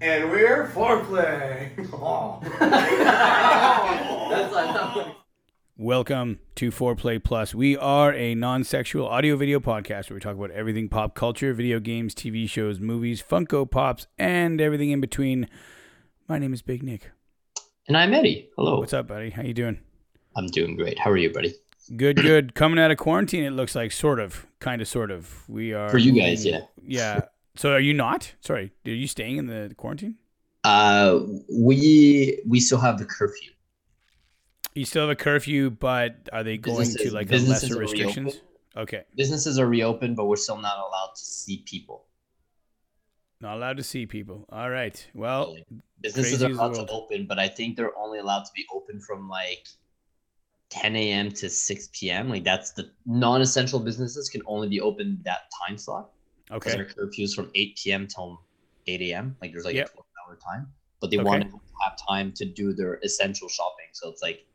And we're foreplay. Oh. Welcome to Foreplay Plus. We are a non sexual audio video podcast where we talk about everything pop culture, video games, TV shows, movies, Funko Pops, and everything in between. My name is Big Nick. and I'm Eddie. Hello. What's up, buddy? How you doing? I'm doing great. How are you, buddy? Good, good. Coming out of quarantine, it looks like sort of, kind of, sort of. We are For you guys, yeah. yeah. So are you not? Sorry, are you staying in the quarantine? Uh, we we still have the curfew. You still have a curfew, but are they going to like a businesses lesser restrictions? reopened. Okay, Businesses are reopened, but we're still not allowed to see people. not allowed to see people. All right. Well, Businesses are allowed to open, but I think they're only allowed to be open from like 10 a.m. to 6 p.m. Like that's the non-essential businesses can only be open that time slot. Because okay. their curfews from 8 p.m. till 8 a.m. Like there's like Yep. a 12 hour time, but they Okay. want to have time to do their essential shopping. So it's like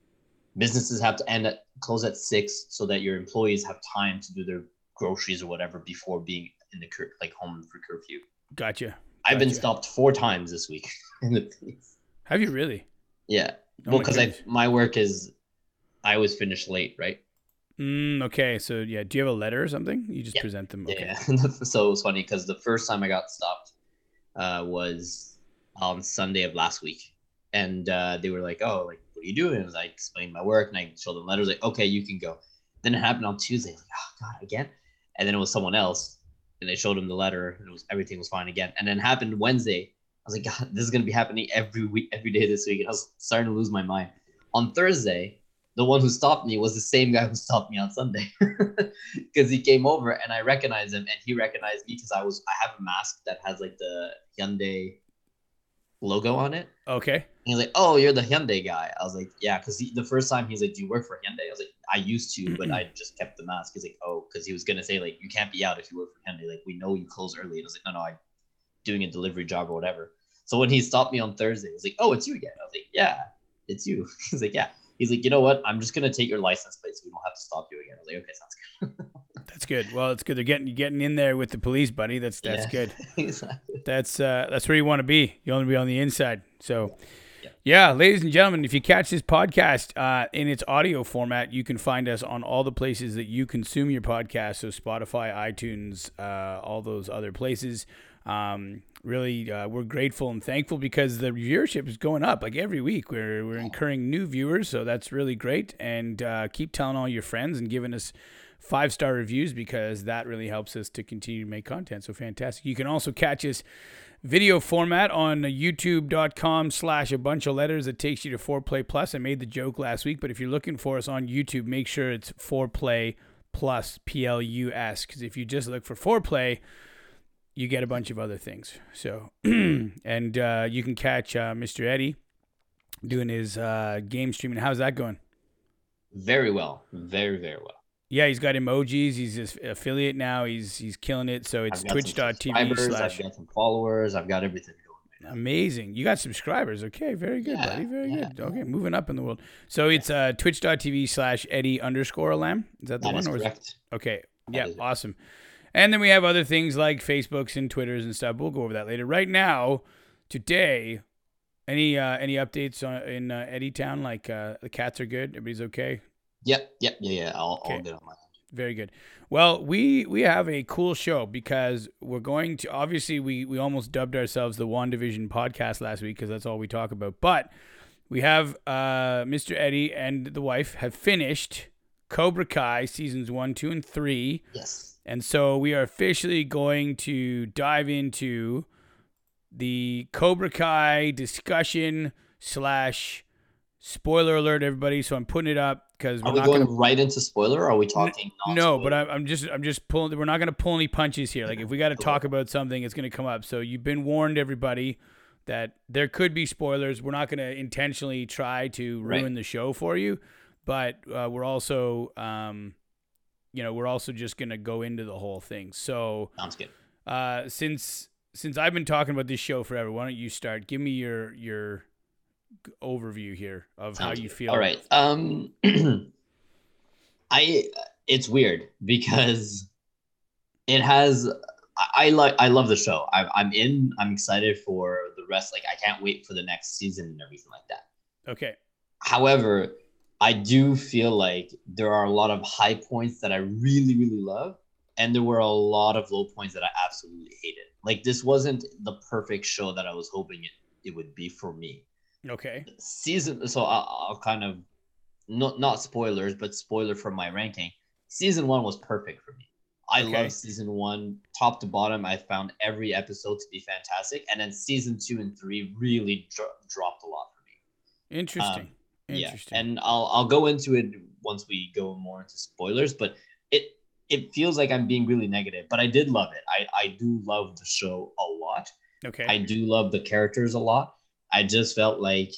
businesses have to end at close at six so that your employees have time to do their groceries or whatever before being in the cur- like home for curfew. Gotcha. I've been stopped four times this week in the police. Have you really? Yeah, Oh well, because I my work is I always finish late, right? Mm, okay. So yeah, do you have a letter or something? You just Yeah. present them. Okay. Yeah. so it was funny because the first time I got stopped uh, was on Sunday of last week, and uh, they were like, "Oh, like what are you doing?" And I explained my work, and I showed them letters. Like, okay, you can go. Then it happened on Tuesday. Like, oh God, again. And then it was someone else, and they showed him the letter, and it was everything was fine again. And then it happened Wednesday. I was like, God, this is gonna be happening every week, every day this week. And I was starting to lose my mind. On Thursday, the one who stopped me was the same guy who stopped me on Sunday because he came over and I recognized him and he recognized me because I was I have a mask that has like the Hyundai logo on it. Okay. And he's like, "Oh, you're the Hyundai guy." I was like, "Yeah," because the first time he's like, "Do you work for Hyundai?" I was like, "I used to, but I just kept the mask." He's like, "Oh," because he was gonna say like, "You can't be out if you work for Hyundai. Like, we know you close early." And I was like, "No, no, I'm doing a delivery job or whatever." So when he stopped me on Thursday, he was like, "Oh, it's you again." I was like, "Yeah, it's you." He's like, "Yeah." He's like, "You know what? I'm just gonna take your license plate so we don't have to stop you again." I was like, "Okay, sounds good." That's good. Well, it's good. They're getting getting in there with the police, buddy. That's that's Yeah. good. exactly. That's uh, that's where you want to be. You want to be on the inside. So, Yeah. yeah, ladies and gentlemen, if you catch this podcast uh, in its audio format, you can find us on all the places that you consume your podcast. So Spotify, iTunes, uh, all those other places. Um, really, uh, we're grateful and thankful because the viewership is going up. Like every week, we're we're incurring new viewers, so that's really great. And uh, keep telling all your friends and giving us five star reviews because that really helps us to continue to make content. So fantastic. You can also catch us video format on youtube.com slash a bunch of letters that takes you to foreplay plus i made the joke last week but if you're looking for us on youtube make sure it's foreplay plus p-l-u-s because if you just look for foreplay you get a bunch of other things so and uh, you can catch uh, mr eddie doing his uh, game streaming how's that going Very well, very very well. yeah he's got emojis he's his affiliate now he's he's killing it so it's twitch.tv slash I've got some followers. I've got everything going. right. Amazing. You got subscribers. Okay, very good, Yeah, buddy. Very yeah. good. Okay, moving up in the world. So it's uh, twitch.tv slash Eddie underscore Alam. Is that the That one? is or is- correct. Okay. That Yeah, is it. And then we have other things like Facebooks and Twitters and stuff. We'll go over that later. Right now, today, any uh, any updates on, in uh, Eddie Town? Like uh, the cats are good. Everybody's okay. Yep, yep, yeah, yeah. I'll, Okay. I'll get on my. Very good. Well, we we have a cool show because we're going to obviously we we almost dubbed ourselves the One Division podcast last week because that's all we talk about. But we have uh, Mr. Eddie and the wife have finished Cobra Kai seasons one, two, and three, Yes. And so we are officially going to dive into the Cobra Kai discussion slash spoiler alert, everybody. So I'm putting it up because we're Are we not going going to right into spoiler? Or are we talking? no, but I'm, I'm just I'm just pulling. We're not gonna pull any punches here. Like if we got to talk about something, it's gonna come up. So you've been warned, everybody, that there could be spoilers. We're not gonna intentionally try to Right. ruin the show for you, but uh, we're also, um, you know, we're also just gonna go into the whole thing. So sounds good. uh, since since I've been talking about this show forever, why don't you start? Give me your your overview here of how you good. feel. All right. Um, I it's weird because it has. I, I like. I love the show. I, I'm in. I'm excited for the rest. Like I can't wait for the next season and everything like that. Okay. However, I do feel like there are a lot of high points that I really, really love, and there were a lot of low points that I absolutely hated. Like this wasn't the perfect show that I was hoping it, it would be for me. Okay. Season, so I'll, I'll kind of not not spoilers, but spoiler for my ranking. Season one was perfect for me. I Okay. love season one, top to bottom. I found every episode to be fantastic, and then season two and three really dro- dropped a lot for me. Interesting. Um, Yeah, and I'll I'll go into it once we go more into spoilers, but it it feels like I'm being really negative, but I did love it. I I do love the show a lot. okay. I do love the characters a lot. I just felt like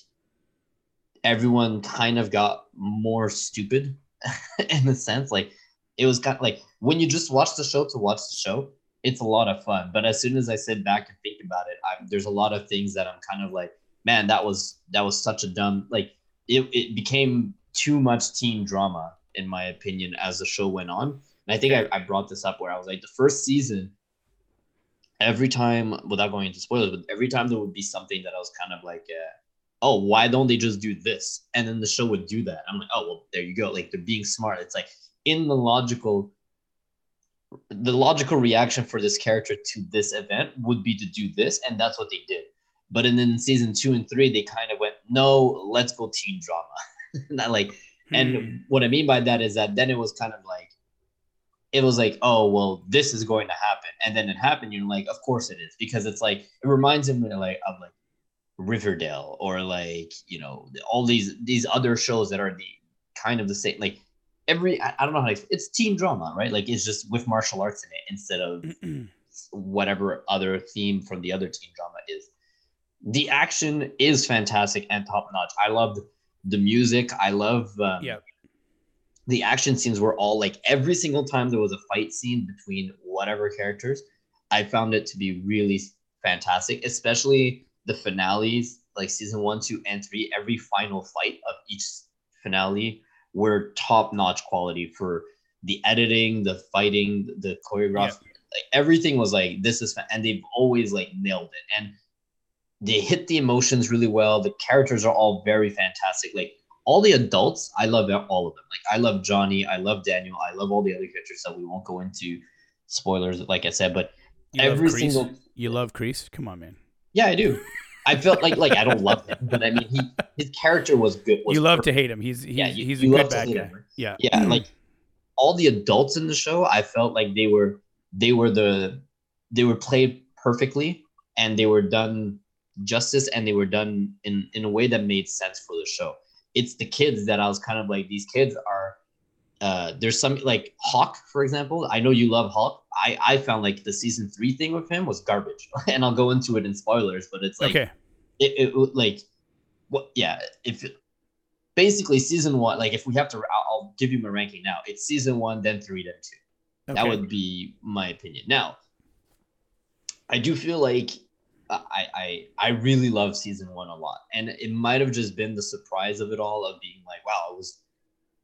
everyone kind of got more stupid in a sense. Like it was kind of like when you just watch the show to watch the show, it's a lot of fun. But as soon as I sit back and think about it, I'm, there's a lot of things that I'm kind of like, man, that was that was such a dumb like it, it became too much teen drama in my opinion as the show went on. And I think I, I brought this up where I was like the first season every time without going into spoilers but every time there would be something that i was kind of like uh, oh why don't they just do this? And then the show would do that. I'm like oh well there you go. Like they're being smart. It's like in the logical the logical reaction for this character to this event would be to do this and that's what they did but in, in season two and three they kind of went no let's go teen drama not like and Hmm. what I mean by that is that then it was kind of like, it was like, oh well, this is going to happen, and then it happened. You're like, of course it is, because it's like it reminds him like of like Riverdale or like you know all these these other shows that are the kind of the same. Like every I, I don't know how to, it's teen drama, right? Like it's just with martial arts in it instead of whatever other theme from the other teen drama is. The action is fantastic and top notch. I loved the music. I love um, Yep. the action scenes were all like every single time there was a fight scene between whatever characters, I found it to be really fantastic, especially the finales, like season one, two, and three. Every final fight of each finale were top notch quality for the editing, the fighting, the choreography. Like everything was like this is, and they've always like nailed it. And they hit the emotions really well. The characters are all very fantastic. Like all the adults, I love all of them. Like I love Johnny, I love Daniel, I love all the other characters that we won't go into spoilers, like I said. But You every single You love Kreese? Come on, man. yeah, I do. I felt like like I don't love him, but I mean he his character was good. Was you love to hate him. He's he's, Yeah, you- he's you a good bad guy. him. Yeah. yeah mm-hmm. like all the adults in the show i felt like they were they were the they were played perfectly and they were done justice and they were done in in a way that made sense for the show. It's the kids that i was kind of like these kids are uh there's some like hawk for example. I know you love hawk. I i found like the season three thing with him was garbage. And i'll go into it in spoilers but it's like okay. it, it like what yeah if it, basically season one like if we have to I'll, I'll give you my ranking now. It's season one then three then two. Okay. that would be my opinion. Now i do feel like I, I i really love season one a lot and it might have just been the surprise of it all of being like wow i was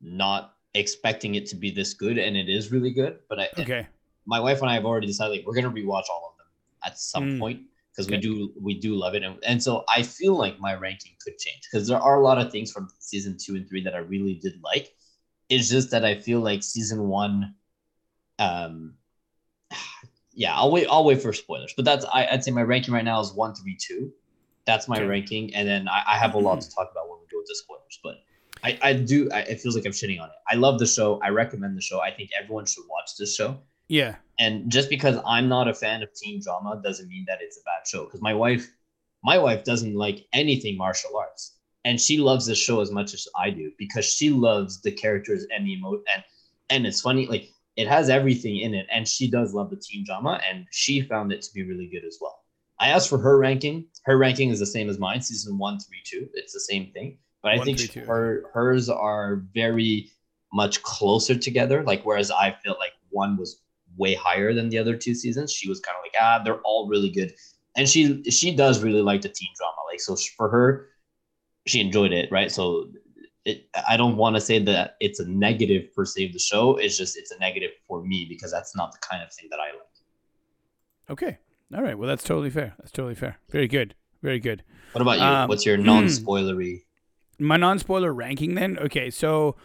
not expecting it to be this good and it is really good but i okay. my wife and I have already decided like we're gonna rewatch all of them at some Mm. point because we do we do love it and, and so I feel like my ranking could change because there are a lot of things from season two and three that I really did like. It's just that I feel like season one, um, yeah, I'll wait. I'll wait for spoilers, but that's I, I'd say my ranking right now is one, three, two. That's my Okay. ranking, and then I, I have a lot to mm-hmm. talk about when we go into spoilers. But I, I do. I, it feels like I'm shitting on it. I love the show. I recommend the show. I think everyone should watch this show. Yeah. And just because I'm not a fan of teen drama doesn't mean that it's a bad show. Because my wife, my wife doesn't like anything martial arts, and she loves this show as much as I do because she loves the characters and the emo and and it's funny like it has everything in it, and she does love the teen drama, and she found it to be really good as well. I asked for her ranking. Her ranking is the same as mine, season one, three, two. It's the same thing, but I One, think three, her hers are very much closer together. Like whereas I feel like one was way higher than the other two seasons. She was kind of like, ah, they're all really good, and she she does really like the teen drama. Like so for her, she enjoyed it, right? So it, I don't want to say that it's a negative per se of the show. It's just it's a negative for me because that's not the kind of thing that I like. Okay. All right. Well, that's totally fair. That's totally fair. Very good. Very good. What about you? Um, What's your non-spoilery? my non-spoiler ranking then okay so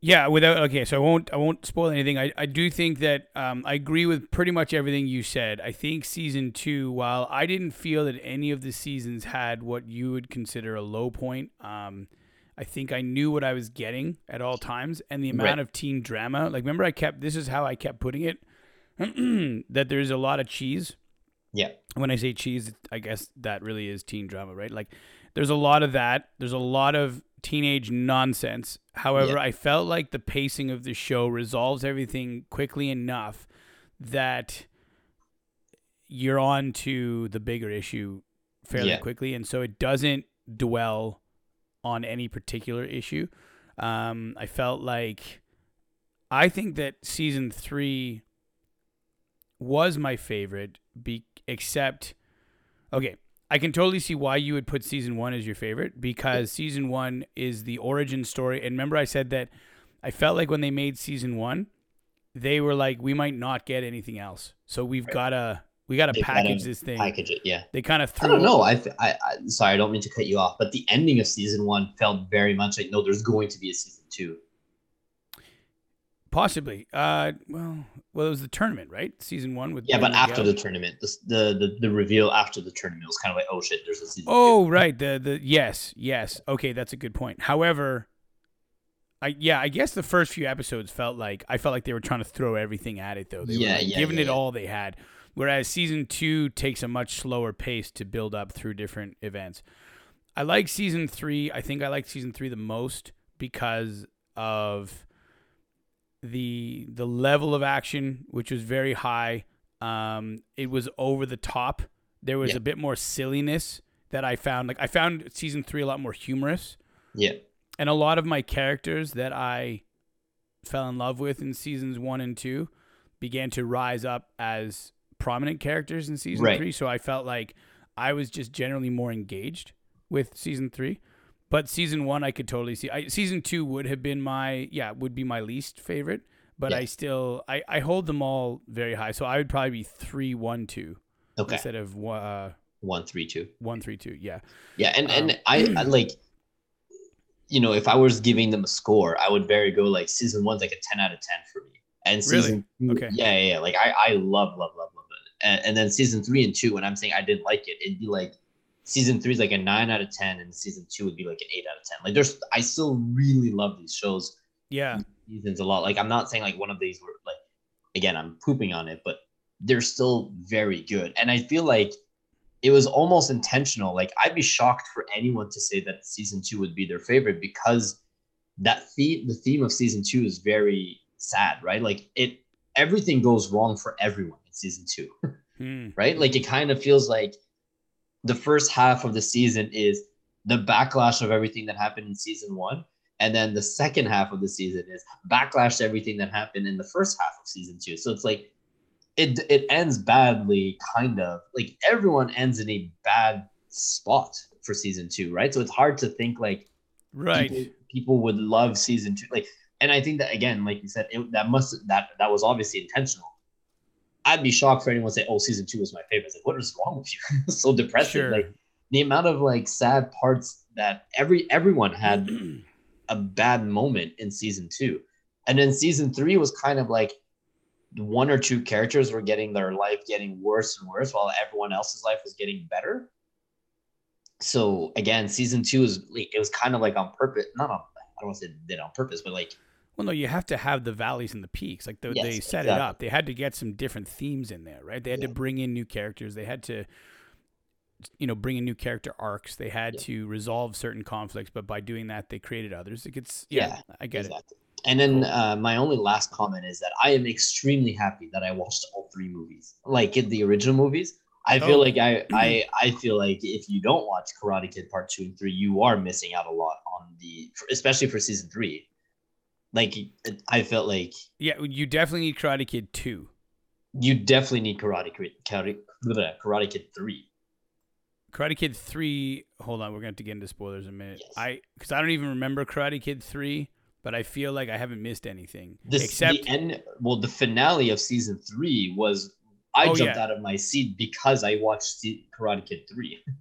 yeah without okay so i won't i won't spoil anything i, I do think that um, i agree with pretty much everything you said i think season two while i didn't feel that any of the seasons had what you would consider a low point um, i think i knew what i was getting at all times and the amount Right. of teen drama like remember i kept this is how i kept putting it that there's a lot of cheese Yeah. when I say cheese, I guess that really is teen drama, right? Like there's a lot of that. There's a lot of teenage nonsense. However, Yeah. I felt like the pacing of the show resolves everything quickly enough that you're on to the bigger issue fairly Yeah. quickly and so it doesn't dwell on any particular issue. Um, I felt like I think that season 3 was my favorite be except okay i can totally see why you would put season one as your favorite because season one is the origin story and remember i said that i felt like when they made season one they were like we might not get anything else so we've gotta we gotta They package gotta this thing Package it, yeah. they kind of threw. I don't know. I, I, I sorry, I don't mean to cut you off, but the ending of season one felt very much like no, there's going to be a season two. Possibly uh well well it was the tournament right season one with Yeah, but Miguel. after the tournament, the, the the the reveal after the tournament was kind of like, oh shit, there's a season. Oh, right. The the yes, yes. Okay, that's a good point. However, I yeah, I guess the first few episodes felt like I felt like they were trying to throw everything at it though. They Yeah, were like, yeah, giving yeah, it yeah. all they had. Whereas season two takes a much slower pace to build up through different events. I like season three. I think I like season three the most because of the the level of action, which was very high. Um, it was over the top. There was Yeah. a bit more silliness that I found. Like I found season three a lot more humorous, Yeah, and a lot of my characters that I fell in love with in seasons one and two began to rise up as prominent characters in season Right. three. So I felt like I was just generally more engaged with season three. But season one, I could totally see. I, season two would have been my yeah would be my least favorite. But Yeah. I still I, I hold them all very high. So I would probably be three one two okay, instead of one- uh, one, three, two. one three two. Yeah. Yeah, and Um, and I, I like, you know, if I was giving them a score, I would very go like season one's like a ten out of ten for me, and Really? season two- Okay. yeah, yeah, yeah, like I I love love love love it, and, and then season three and two, when I'm saying I didn't like it, it'd be like season three is like a nine out of ten, and season two would be like an eight out of ten. Like there's, I still really love these shows Yeah. seasons a lot. Like I'm not saying like one of these were like again, I'm pooping on it, but they're still very good. And I feel like it was almost intentional. Like I'd be shocked for anyone to say that season two would be their favorite because that theme the theme of season two is very sad, right? Like it everything goes wrong for everyone in season two Hmm. right? Like it kind of feels like the first half of the season is the backlash of everything that happened in season one. And then the second half of the season is backlash to everything that happened in the first half of season two. So it's like it it ends badly, kind of. Like everyone ends in a bad spot for season two, right? So it's hard to think like Right. people, people would love season two. Like, and I think that again, like you said, it, that must that that was obviously intentional. I'd be shocked for anyone to say, "Oh, season two is my favorite." It's like, what is wrong with you? So depressing. Sure. Like the amount of like sad parts that every everyone had a bad moment in season two, and then season three was kind of like one or two characters were getting their life getting worse and worse, while everyone else's life was getting better. So again, season two is like, it was kind of like on purpose, not on I don't want to say did on purpose, but like Well, no, you have to have the valleys and the peaks. Like the, Yes, they set it up. They had to get some different themes in there, right? They had to bring in new characters. They had to, you know, bring in new character arcs. They had Yeah. to resolve certain conflicts, but by doing that, they created others. It gets, yeah, Yeah, I get it. And then Cool. uh, my only last comment is that I am extremely happy that I watched all three movies, like in the original movies. I feel Oh. like I, I I feel like if you don't watch Karate Kid Part Two and Three, you are missing out a lot on the, especially for season three. Like I felt like Yeah, you definitely need Karate Kid 2. you definitely need Karate Kid, Karate, Karate Kid Three. Karate Kid 3, hold on, we're going to have to get into spoilers in a minute. Yes. I cuz I don't even remember Karate Kid 3, but I feel like I haven't missed anything This except the end. Well, the finale of season three was I Oh, jumped yeah. out of my seat because I watched Karate Kid 3.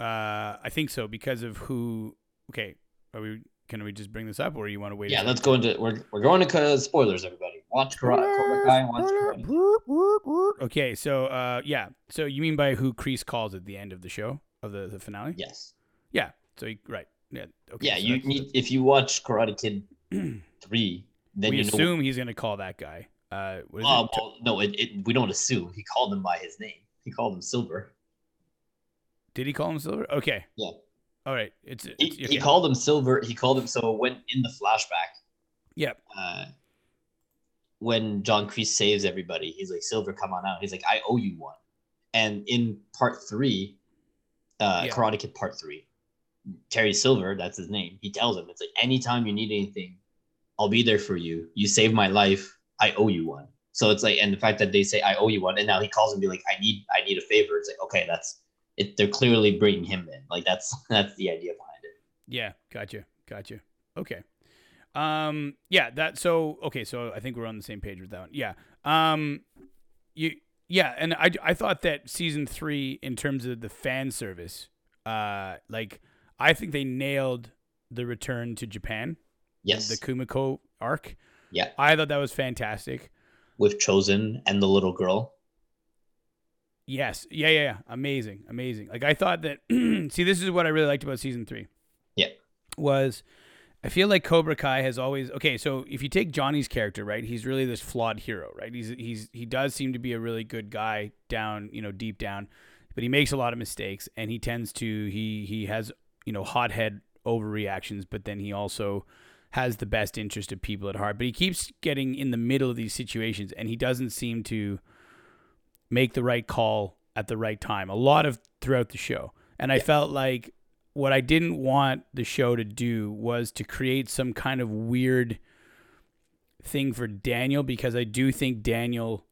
Uh, I think so because of who. Okay, are we? Can we just bring this up, or you want to wait? Yeah, let's go into we're we're going to co- spoilers, everybody. Watch Karate Cobra Kai. Watch Karate. Kid. Okay, so uh, yeah, so you mean by who Kreese calls at the end of the show of the, the finale? Yes. Yeah. So he, right. Yeah. Okay. Yeah, so you need if you watch Karate Kid three, then we you know. assume he's gonna call that guy. Uh, what is it? well, no, it, it, we don't assume. He called him by his name. He called him Silver. Did he call him Silver? Okay. Yeah. All right. It's, He, it's he okay. called him Silver. He called him so when in the flashback, Yep. uh, when John Kreese saves everybody, he's like, Silver, come on out. He's like, I owe you one. And in part three, uh, Yeah. Karate Kid part three, Terry Silver, that's his name. He tells him, it's like, anytime you need anything, I'll be there for you. You saved my life. I owe you one. So it's like, and the fact that they say I owe you one, and now he calls and be like, I need, I need a favor. It's like, okay, that's it. They're clearly bringing him in. Like that's that's the idea behind it. Yeah. Gotcha. Gotcha. Okay. Um. Yeah. That. So. Okay. So I think we're on the same page with that one. Yeah. Um. You. Yeah. And I. I thought that season three, in terms of the fan service, uh, like I think they nailed the return to Japan, Yes, the Kumiko arc. Yeah. I thought that was fantastic. with Chozen and the little girl. Yes. Yeah, yeah, yeah. Amazing. Amazing. Like I thought that see this is what I really liked about season 3. Yeah. Was I feel like Cobra Kai has always okay, so if you take Johnny's character, right? He's really this flawed hero, right? He's he's he does seem to be a really good guy down, you know, deep down, but he makes a lot of mistakes and he tends to he he has, you know, hothead overreactions, but then he also has the best interest of people at heart. But he keeps getting in the middle of these situations and he doesn't seem to make the right call at the right time a lot of throughout the show and i Yeah. felt like what i didn't want the show to do was to create some kind of weird thing for daniel because i do think daniel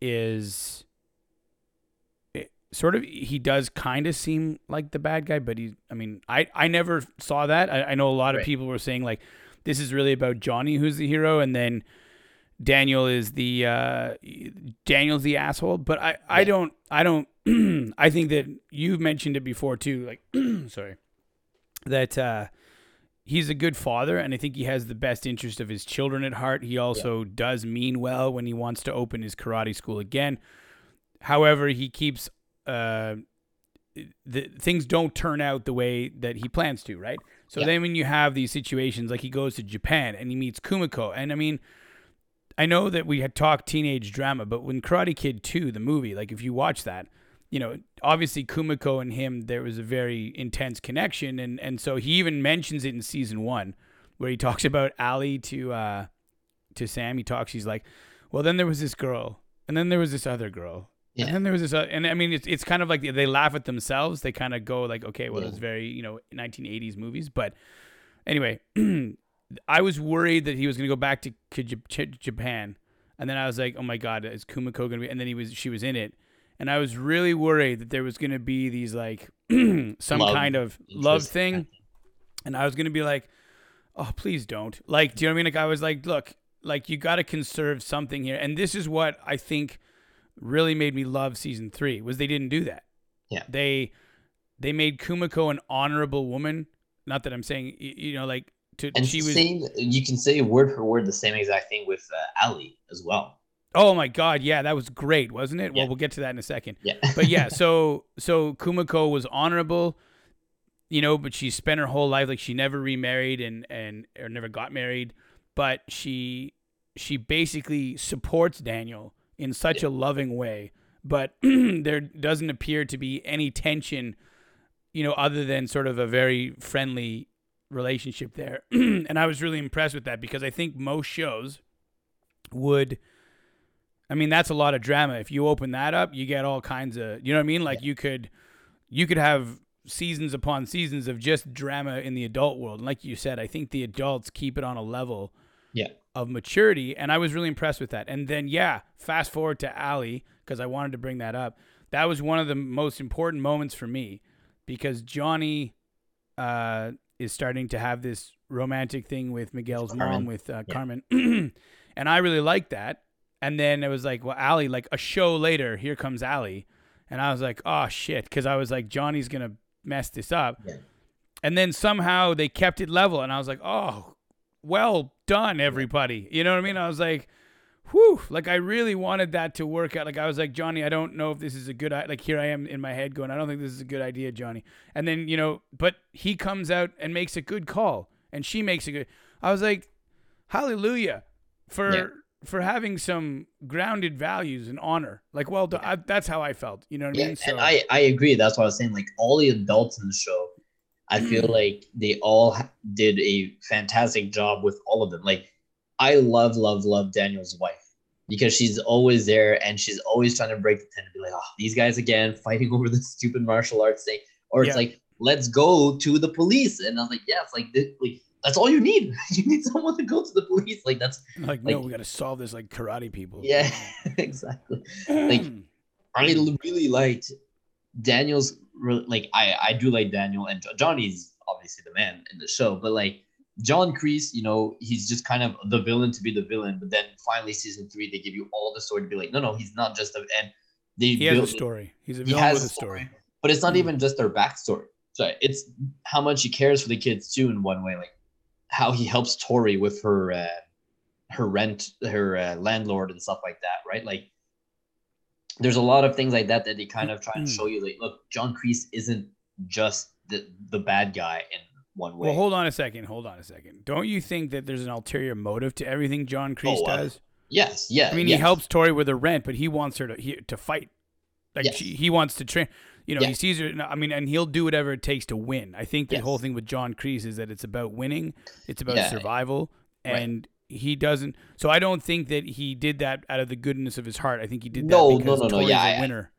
is eh, sort of he does kind of seem like the bad guy but he i mean i i never saw that i, I know a lot of Right. people were saying like this is really about johnny who's the hero and then Daniel is the uh, Daniel's the asshole, but I, I Yeah. don't I don't I think that you've mentioned it before too. Like sorry, that uh, he's a good father, and I think he has the best interest of his children at heart. He also does mean well when he wants to open his karate school again. However, he keeps uh, the things don't turn out the way that he plans to, right? So Yeah. then when you have these situations like he goes to Japan and he meets Kumiko, and I mean. I know that we had talked teenage drama, but when Karate Kid 2, the movie, like if you watch that, you know, obviously Kumiko and him, there was a very intense connection. And, and so he even mentions it in season one where he talks about Ali to, uh, to Sam. He talks, he's like, well, then there was this girl and then there was this other girl. Yeah. And then there was this, uh, and I mean, it's, it's kind of like they laugh at themselves. They kind of go like, okay, well, Yeah. it's very, you know, 1980s movies. But anyway, I was worried that he was going to go back to K- J- J- Japan, and then I was like, "Oh my God, is Kumiko going to be?" And then he was, she was in it, and I was really worried that there was going to be these like some Love kind of love thing, and I was going to be like, "Oh, please don't!" Like, do you know what I mean? Like, I was like, "Look, like you got to conserve something here," and this is what I think really made me love season three was they didn't do that. Yeah. they they made Kumiko an honorable woman. Not that I'm saying you know like to And she was same, you can say word for word the same exact thing with uh, Ali as well. Oh my god, yeah, that was great, wasn't it? Yeah. Well, we'll get to that in a second. Yeah. But yeah, so so Kumiko was honorable, you know, but she spent her whole life like she never remarried and and or never got married, but she she basically supports Daniel in such a loving way, but there doesn't appear to be any tension, you know, other than sort of a very friendly relationship there. and I was really impressed with that because I think most shows would I mean, that's a lot of drama. If you open that up, you get all kinds of, you know what I mean? Like you could, you could have seasons upon seasons of just drama in the adult world. And like you said, I think the adults keep it on a level Yeah. of maturity. And I was really impressed with that. And then, yeah, fast forward to Ali, because I wanted to bring that up. That was one of the most important moments for me because Johnny uh, is starting to have this romantic thing with Miguel's mom, with uh, Yeah. Carmen. and I really like that And then it was like, well, Ali, like a show later, here comes Ali. And I was like, oh shit. Because I was like, Johnny's going to mess this up. Yeah. And then somehow they kept it level. And I was like, oh, well done, everybody. You know what I mean? I was like, whew. Like I really wanted that to work out. Like I was like, Johnny, I don't know if this is a good, i- like here I am in my head going, I don't think this is a good idea, Johnny. And then, you know, but he comes out and makes a good call. And she makes a good, I was like, hallelujah for Yeah. for having some grounded values and honor. Like, well, done. I, that's how I felt. You know what I mean? So and I I agree. That's what I was saying. Like all the adults in the show, I feel Mm. like they all did a fantastic job with all of them. Like I love love love Daniel's wife because she's always there and she's always trying to break the ten and be like, oh, these guys again fighting over this stupid martial arts thing, or it's Yeah. like, let's go to the police. And I was like, yeah, it's like, this, like that's all you need. you need someone to go to the police. Like that's like, no, we got to solve this like karate people. yeah, exactly. like I really liked Daniel's like I I do like Daniel and Johnny's obviously the man in the show, but like John Kreese, you know, he's just kind of the villain to be the villain. But then finally, season three, they give you all the story to be like, no, no, he's not just a and they he has a story. He's a He villain has with a a story. but it's not Mm. even just their backstory. So it's how much he cares for the kids too. In one way, like how he helps Tory with her uh, her rent, her uh, landlord, and stuff like that. Right, like there's a lot of things like that that they kind of try and Mm. show you. Like, look, John Kreese isn't just the the bad guy in one way. Well, hold on a second. Hold on a second. Don't you think that there's an ulterior motive to everything John Kreese Oh, uh, does? yes, yeah. I mean, yes. he helps Tory with her rent, but he wants her to he, to fight. Like Yes. she, he wants to train. You know, he sees her. I mean, and he'll do whatever it takes to win. I think the Yes. whole thing with John Kreese is that it's about winning. It's about Yeah. survival, Right. and he doesn't. So I don't think that he did that out of the goodness of his heart. I think he did that No, no, because no, no, Tory's yeah, a I- winner.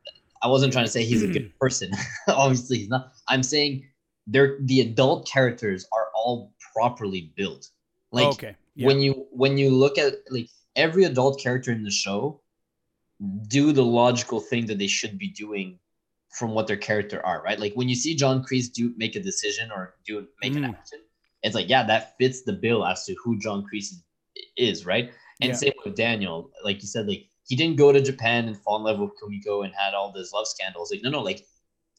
I wasn't trying to say he's a good person. Obviously, he's not. I'm saying they're the adult characters are all properly built. Like okay. Yeah. when you when you look at like every adult character in the show do the logical thing that they should be doing from what their character are, right? Like when you see John Kreese do make a decision or do make an Mm. action, it's like, yeah, that fits the bill as to who John Kreese is, right? And Yeah. same with Daniel, like you said, like he didn't go to Japan and fall in love with Kumiko and had all these love scandals. Like, no, no, like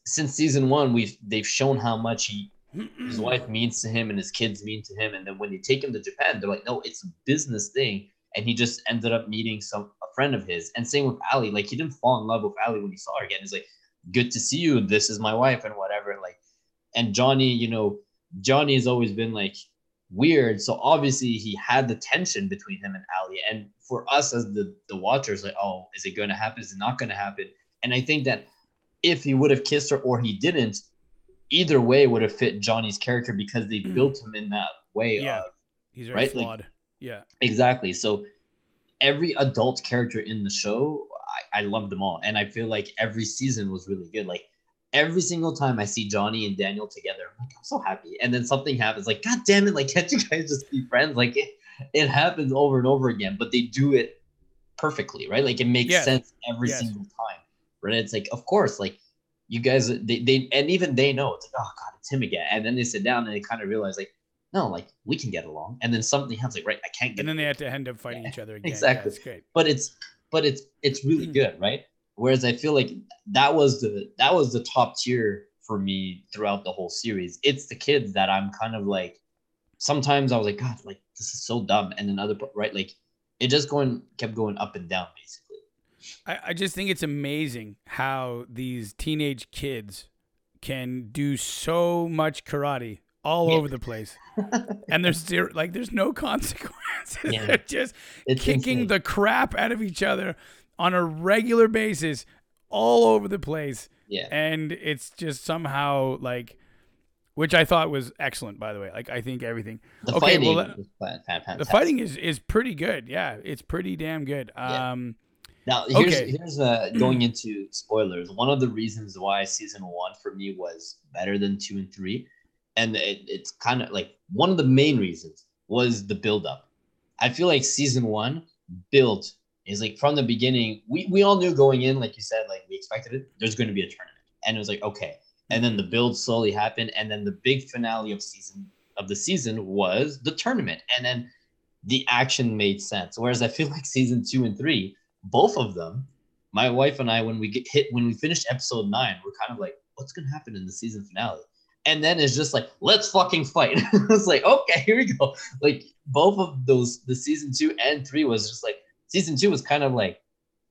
since season one, we've they've shown how much he his wife means to him and his kids mean to him. And then when they take him to Japan, they're like, no, it's a business thing. And he just ended up meeting some a friend of his. And same with Ali. Like he didn't fall in love with Ali when he saw her again. He's like, good to see you. This is my wife and whatever. Like, and Johnny, you know, Johnny has always been like weird. So obviously he had the tension between him and Ali. And for us as the the watchers, like, oh, is it gonna happen? Is it not gonna happen? And I think that if he would have kissed her or he didn't, either way would have fit Johnny's character because they Mm. built him in that way Yeah. of He's right, like- yeah. exactly. So every adult character in the show, I, I love them all. And I feel like every season was really good. Like every single time I see Johnny and Daniel together, I'm like, I'm so happy. And then something happens, like, God damn it, like, can't you guys just be friends? Like it, it happens over and over again, but they do it perfectly, right? Like it makes Yes. sense every Yes. single time. Right. It's like, of course, like you guys they, they and even they know it's like, oh god, it's him again. And then they sit down and they kind of realize like, no, like we can get along. And then something happens like, right, I can't get And then they have to end up fighting Yeah, each other again. exactly. Yeah, great. but it's but it's it's really Hmm. good, right? Whereas I feel like that was the that was the top tier for me throughout the whole series. It's the kids that I'm kind of like sometimes I was like, God, like this is so dumb. And then other right, like it just going kept going up and down basically. I, I just think it's amazing how these teenage kids can do so much karate all Yeah. over the place. and there's zero, like there's no consequences. Yeah. They're just It's kicking insane. the crap out of each other on a regular basis all over the place. yeah. And it's just somehow like which I thought was excellent by the way. Like I think everything. The Okay, fighting well, that- was fan- fan- The fighting is is pretty good. Yeah, it's pretty damn good. Yeah. Um, Now here's Okay. here's uh, going into spoilers. One of the reasons why season one for me was better than two and three, and it, it's kind of like one of the main reasons was the build up. I feel like season one built is like from the beginning. We we all knew going in, like you said, like we expected it. There's going to be a tournament, and it was like okay. And then the build slowly happened, and then the big finale of season of the season was the tournament, and then the action made sense. Whereas I feel like season two and three, both of them, my wife and I, when we get hit, when we finished episode nine, we're kind of like, what's gonna happen in the season finale? And then it's just like, let's fucking fight. it's like, okay, here we go. Like both of those, the season two and three was just like season two was kind of like,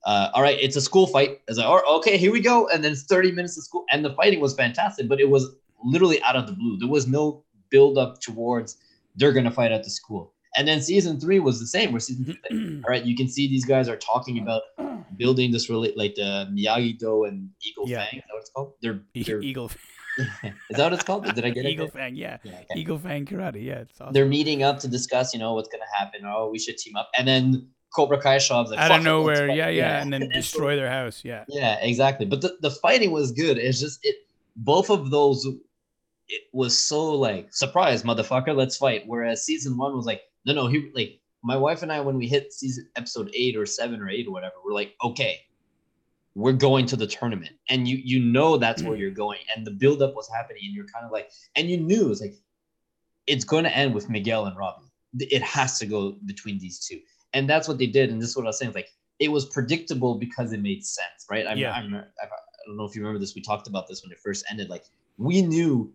uh, all right, it's a school fight. It's like, okay, here we go. And then 30 minutes of school, and the fighting was fantastic, but it was literally out of the blue. There was no build up towards they're gonna fight at the school. And then season three was the same. Where season two, mm-hmm. all right, you can see these guys are talking about building this really like the Miyagi Do and Eagle Yeah. Fang. Is that what it's called? They're, they're Eagle, is that what it's called? Did I get it? Eagle it? Fang, yeah. Yeah, okay. Eagle Fang Karate, yeah. It's awesome. They're meeting up to discuss, you know, what's gonna happen. Oh, we should team up. And then Cobra Kai shows up. Out of nowhere, fight." yeah, yeah, and then destroy their house, yeah. Yeah, exactly. But the, the fighting was good. It's just it both of those it was so like surprise, motherfucker, let's fight. Whereas season one was like, no, no, he like my wife and I when we hit season episode eight or seven or eight or whatever, we're like, okay, we're going to the tournament. And you you know that's where mm. you're going. And the buildup was happening, and you're kind of like, and you knew it's like it's going to end with Miguel and Robbie. It has to go between these two. And that's what they did. And this is what I was saying. Like it was predictable because it made sense, right? I, Yeah. I, I, I don't know if you remember this. We talked about this when it first ended. Like we knew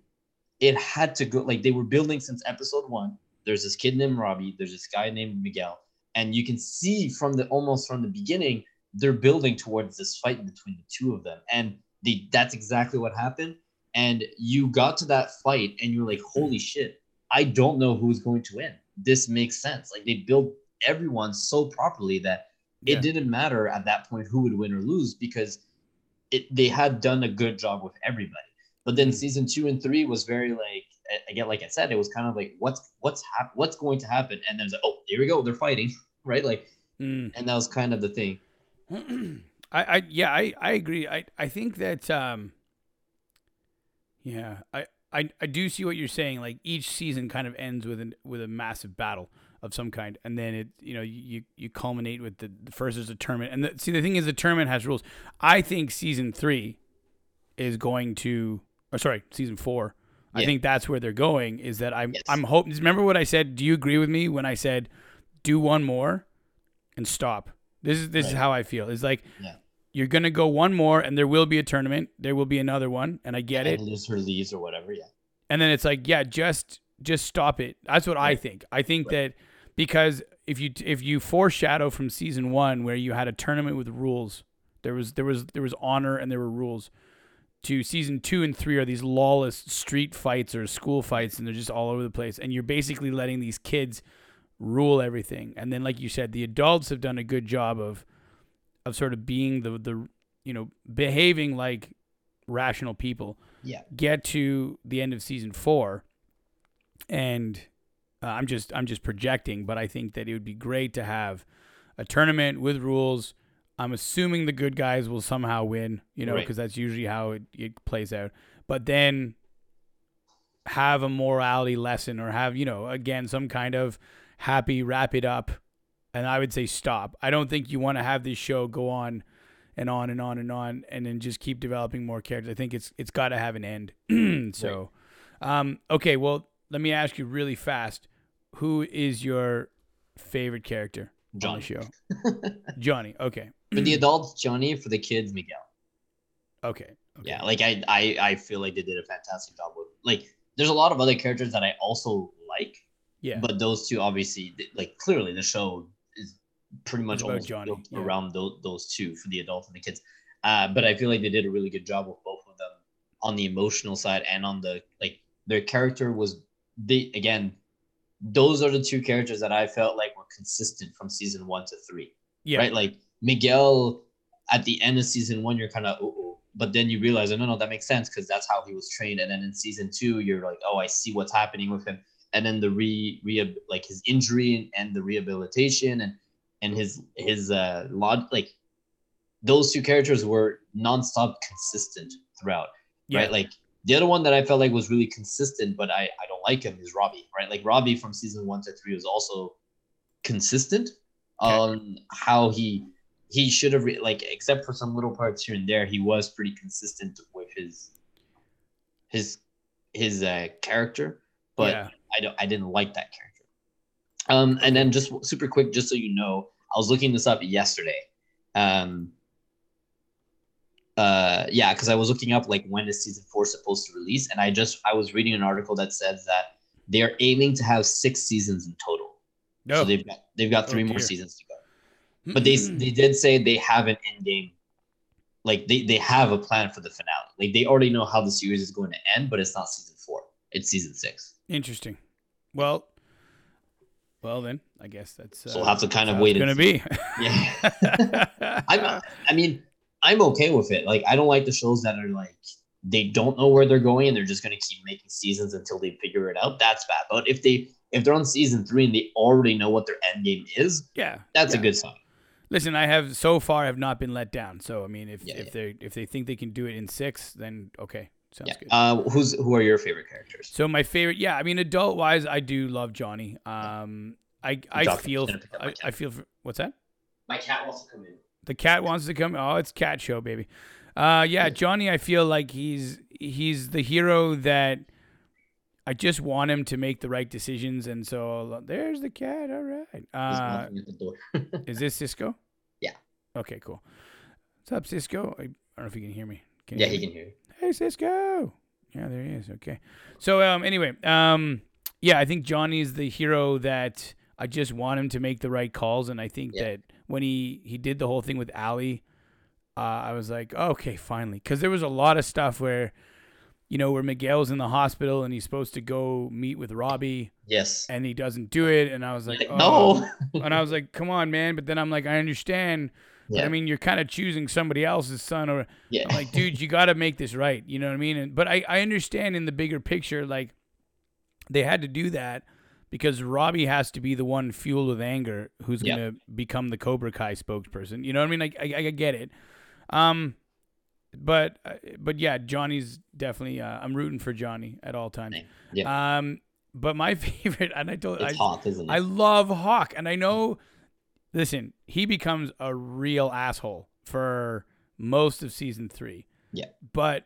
it had to go. Like they were building since episode one. There's this kid named Robbie. There's this guy named Miguel, and you can see from the almost from the beginning they're building towards this fight between the two of them, and they that's exactly what happened. And you got to that fight, and you're like, holy shit! I don't know who's going to win. This makes sense. Like they built everyone so properly that Yeah. it didn't matter at that point who would win or lose because it they had done a good job with everybody. But then Mhm. season two and three was very like again, like I said, it was kind of like what's what's hap- what's going to happen, and then it's like, oh, here we go, they're fighting, right? Like, Mm. and that was kind of the thing. I, I yeah, I, I agree. I, I think that um yeah, I, I I do see what you're saying. Like each season kind of ends with an with a massive battle of some kind, and then it you know you you culminate with the, the first is a tournament. And the, see the thing is the tournament has rules. I think season three is going to or sorry season four. I think that's where they're going. Is that I'm Yes. I'm hoping. Remember what I said? Do you agree with me when I said do one more and stop? This is this is how I feel. It's like Yeah. you're gonna go one more, and there will be a tournament. There will be another one, and I get it. And lose her leaves or whatever. Yeah, And then it's like, yeah, just just stop it. That's what I think. I think Right. that because if you if you foreshadow from season one where you had a tournament with rules, there was there was there was honor and there were rules. To season two and three are these lawless street fights or school fights, and they're just all over the place. And you're basically letting these kids rule everything. And then, like you said, the adults have done a good job of of sort of being the the you know behaving like rational people yeah, get to the end of season four, and uh, I'm just I'm just projecting, but I think that it would be great to have a tournament with rules. I'm assuming the good guys will somehow win, you know, Right. because that's usually how it, it plays out. But then have a morality lesson or have, you know, again, some kind of happy wrap it up. And I would say stop. I don't think you want to have this show go on and on and on and on and then just keep developing more characters. I think it's it's got to have an end. so, um, okay, well, let me ask you really fast. Who is your favorite character Johnny. show? Johnny. Okay. For the adults, Johnny. For the kids, Miguel. Okay. okay. Yeah, like I, I, I feel like they did a fantastic job with. Like, there's a lot of other characters that I also like, Yeah. but those two obviously, like, clearly the show is pretty much almost Johnny, yeah. around those, those two for the adults and the kids. Uh, but I feel like they did a really good job with both of them on the emotional side and on the like their character was they again those are the two characters that I felt like were consistent from season one to three yeah. right? Like Miguel at the end of season one, you're kind of but then you realize, oh, no, no, that makes sense because that's how he was trained. And then in season two, you're like, oh, I see what's happening with him. And then the re, re like his injury and, and the rehabilitation and and his his uh lot like those two characters were nonstop consistent throughout, Yeah. right? Like the other one that I felt like was really consistent, but I I don't like him is Robbie, right? Like Robbie from season one to three was also consistent Okay. on how he he should have re- like except for some little parts here and there he was pretty consistent with his his his uh character but Yeah. i don't i didn't like that character Um, and then just super quick, just so you know, I was looking this up yesterday. Um, uh, yeah, because I was looking up like when is season four supposed to release, and I just I was reading an article that says that they're aiming to have six seasons in total. No. So they've got they've got Oh, three more seasons to go. But they they did say they have an end game. Like they, they have a plan for the finale. Like they already know how the series is going to end, but it's not season four. It's season six. Interesting. Well, well then, I guess that's. Uh, So we'll have to kind of wait It's gonna be. Yeah. I'm I mean, I'm okay with it. Like I don't like the shows that are like they don't know where they're going and they're just gonna keep making seasons until they figure it out. That's bad. But if they if they're on season three and they already know what their end game is, yeah. that's yeah. a good sign. Listen, I have so far have not been let down. So I mean, if Yeah, if yeah. they if they think they can do it in six, then okay, sounds Yeah. good. Uh, who's who are your favorite characters? So my favorite, yeah, I mean, adult wise, I do love Johnny. Um, I I feel gonna pick up my I, I feel for, what's that? My cat wants to come in. The cat wants to come. Oh, it's cat show, baby. Uh, yeah, Johnny. I feel like he's he's the hero that I just want him to make the right decisions, and so there's the cat. All right. Uh, knocking at the door. is this Cisco? Yeah. Okay, cool. What's up, Cisco? I, I don't know if you can hear me. Can yeah, you he me? can hear you. Hey Cisco. Yeah, there he is. Okay. So um anyway, um yeah, I think Johnny's the hero that I just want him to make the right calls and I think Yeah. that when he he did the whole thing with Ali, uh, I was like, okay, finally, cuz there was a lot of stuff where you know, where Miguel's in the hospital and he's supposed to go meet with Robbie Yes. and he doesn't do it and I was like, oh. no. and I was like, come on, man, but then I'm like I understand, but Yeah. I mean, you're kind of choosing somebody else's son or yeah. I'm like, dude, you got to make this right. You know what I mean? And, but I, I understand in the bigger picture, like they had to do that because Robbie has to be the one fueled with anger who's Yeah. going to become the Cobra Kai spokesperson. You know what I mean? Like, I, I get it. Um, but, uh, but yeah, Johnny's definitely, uh, I'm rooting for Johnny at all times. Yeah. Um, but my favorite, and I told, It's I, hot, isn't it? I love Hawk, and I know. Listen, he becomes a real asshole for most of season three. Yeah. But,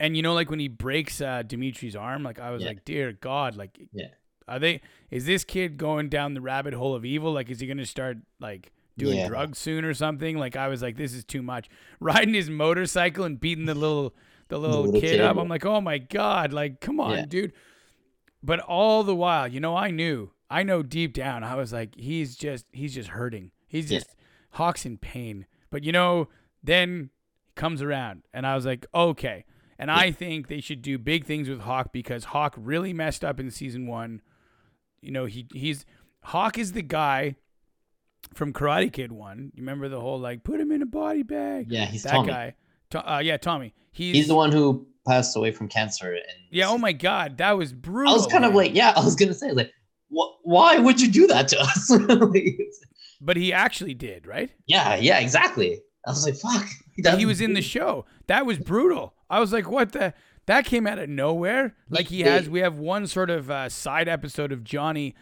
and you know, like when he breaks uh, Demetri's arm, like I was Yeah. like, dear God, like, Yeah. Are they? Is this kid going down the rabbit hole of evil? Like, is he gonna start like doing Yeah. drugs soon or something? Like, I was like, this is too much. Riding his motorcycle and beating the little the little, little kid, kid, up. I'm like, oh my God, like, come on, Yeah. dude. But all the while, you know, I knew, I know deep down, I was like, he's just, he's just hurting. He's Yeah. just, Hawk's in pain. But you know, then he comes around, and I was like, okay. And I think they should do big things with Hawk because Hawk really messed up in season one. You know, he he's Hawk is the guy from Karate Kid one. You remember the whole like put him in a body bag. yeah, he's that Tommy. guy. To, uh, yeah, Tommy. He's, He's the one who passed away from cancer. And Yeah. Oh my God, that was brutal. I was kind of like, yeah, I was gonna say like, wh- why would you do that to us? Like, but he actually did, right? yeah, yeah, exactly. I was like, fuck. He was in the show. That was brutal. I was like, what the? That came out of nowhere. Like he has, we have one sort of uh, side episode of Johnny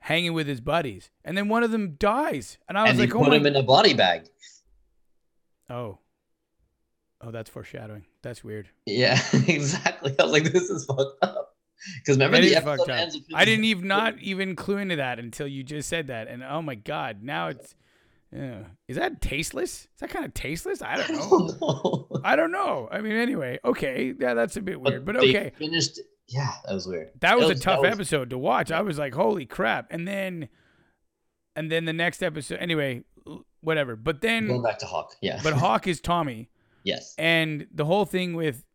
hanging with his buddies, and then one of them dies, and I was and like, oh put my, him in a body bag. oh, oh, that's foreshadowing. That's weird. Yeah, exactly. I was like, this is fucked up. Because remember That the episode ends I didn't even not even clue into that until you just said that, and oh my god, now it's. Yeah. Is that tasteless? Is that kind of tasteless? I don't know. I don't know. I mean, anyway, okay, yeah, that's a bit weird, but they okay. Finished. Yeah, that was weird. That was, That a tough was- episode to watch. I was like, "Holy crap!" And then, and then the next episode. Anyway, whatever. But then Going back to Hawk. Yeah. but Hawk is Tommy, yes. and the whole thing with,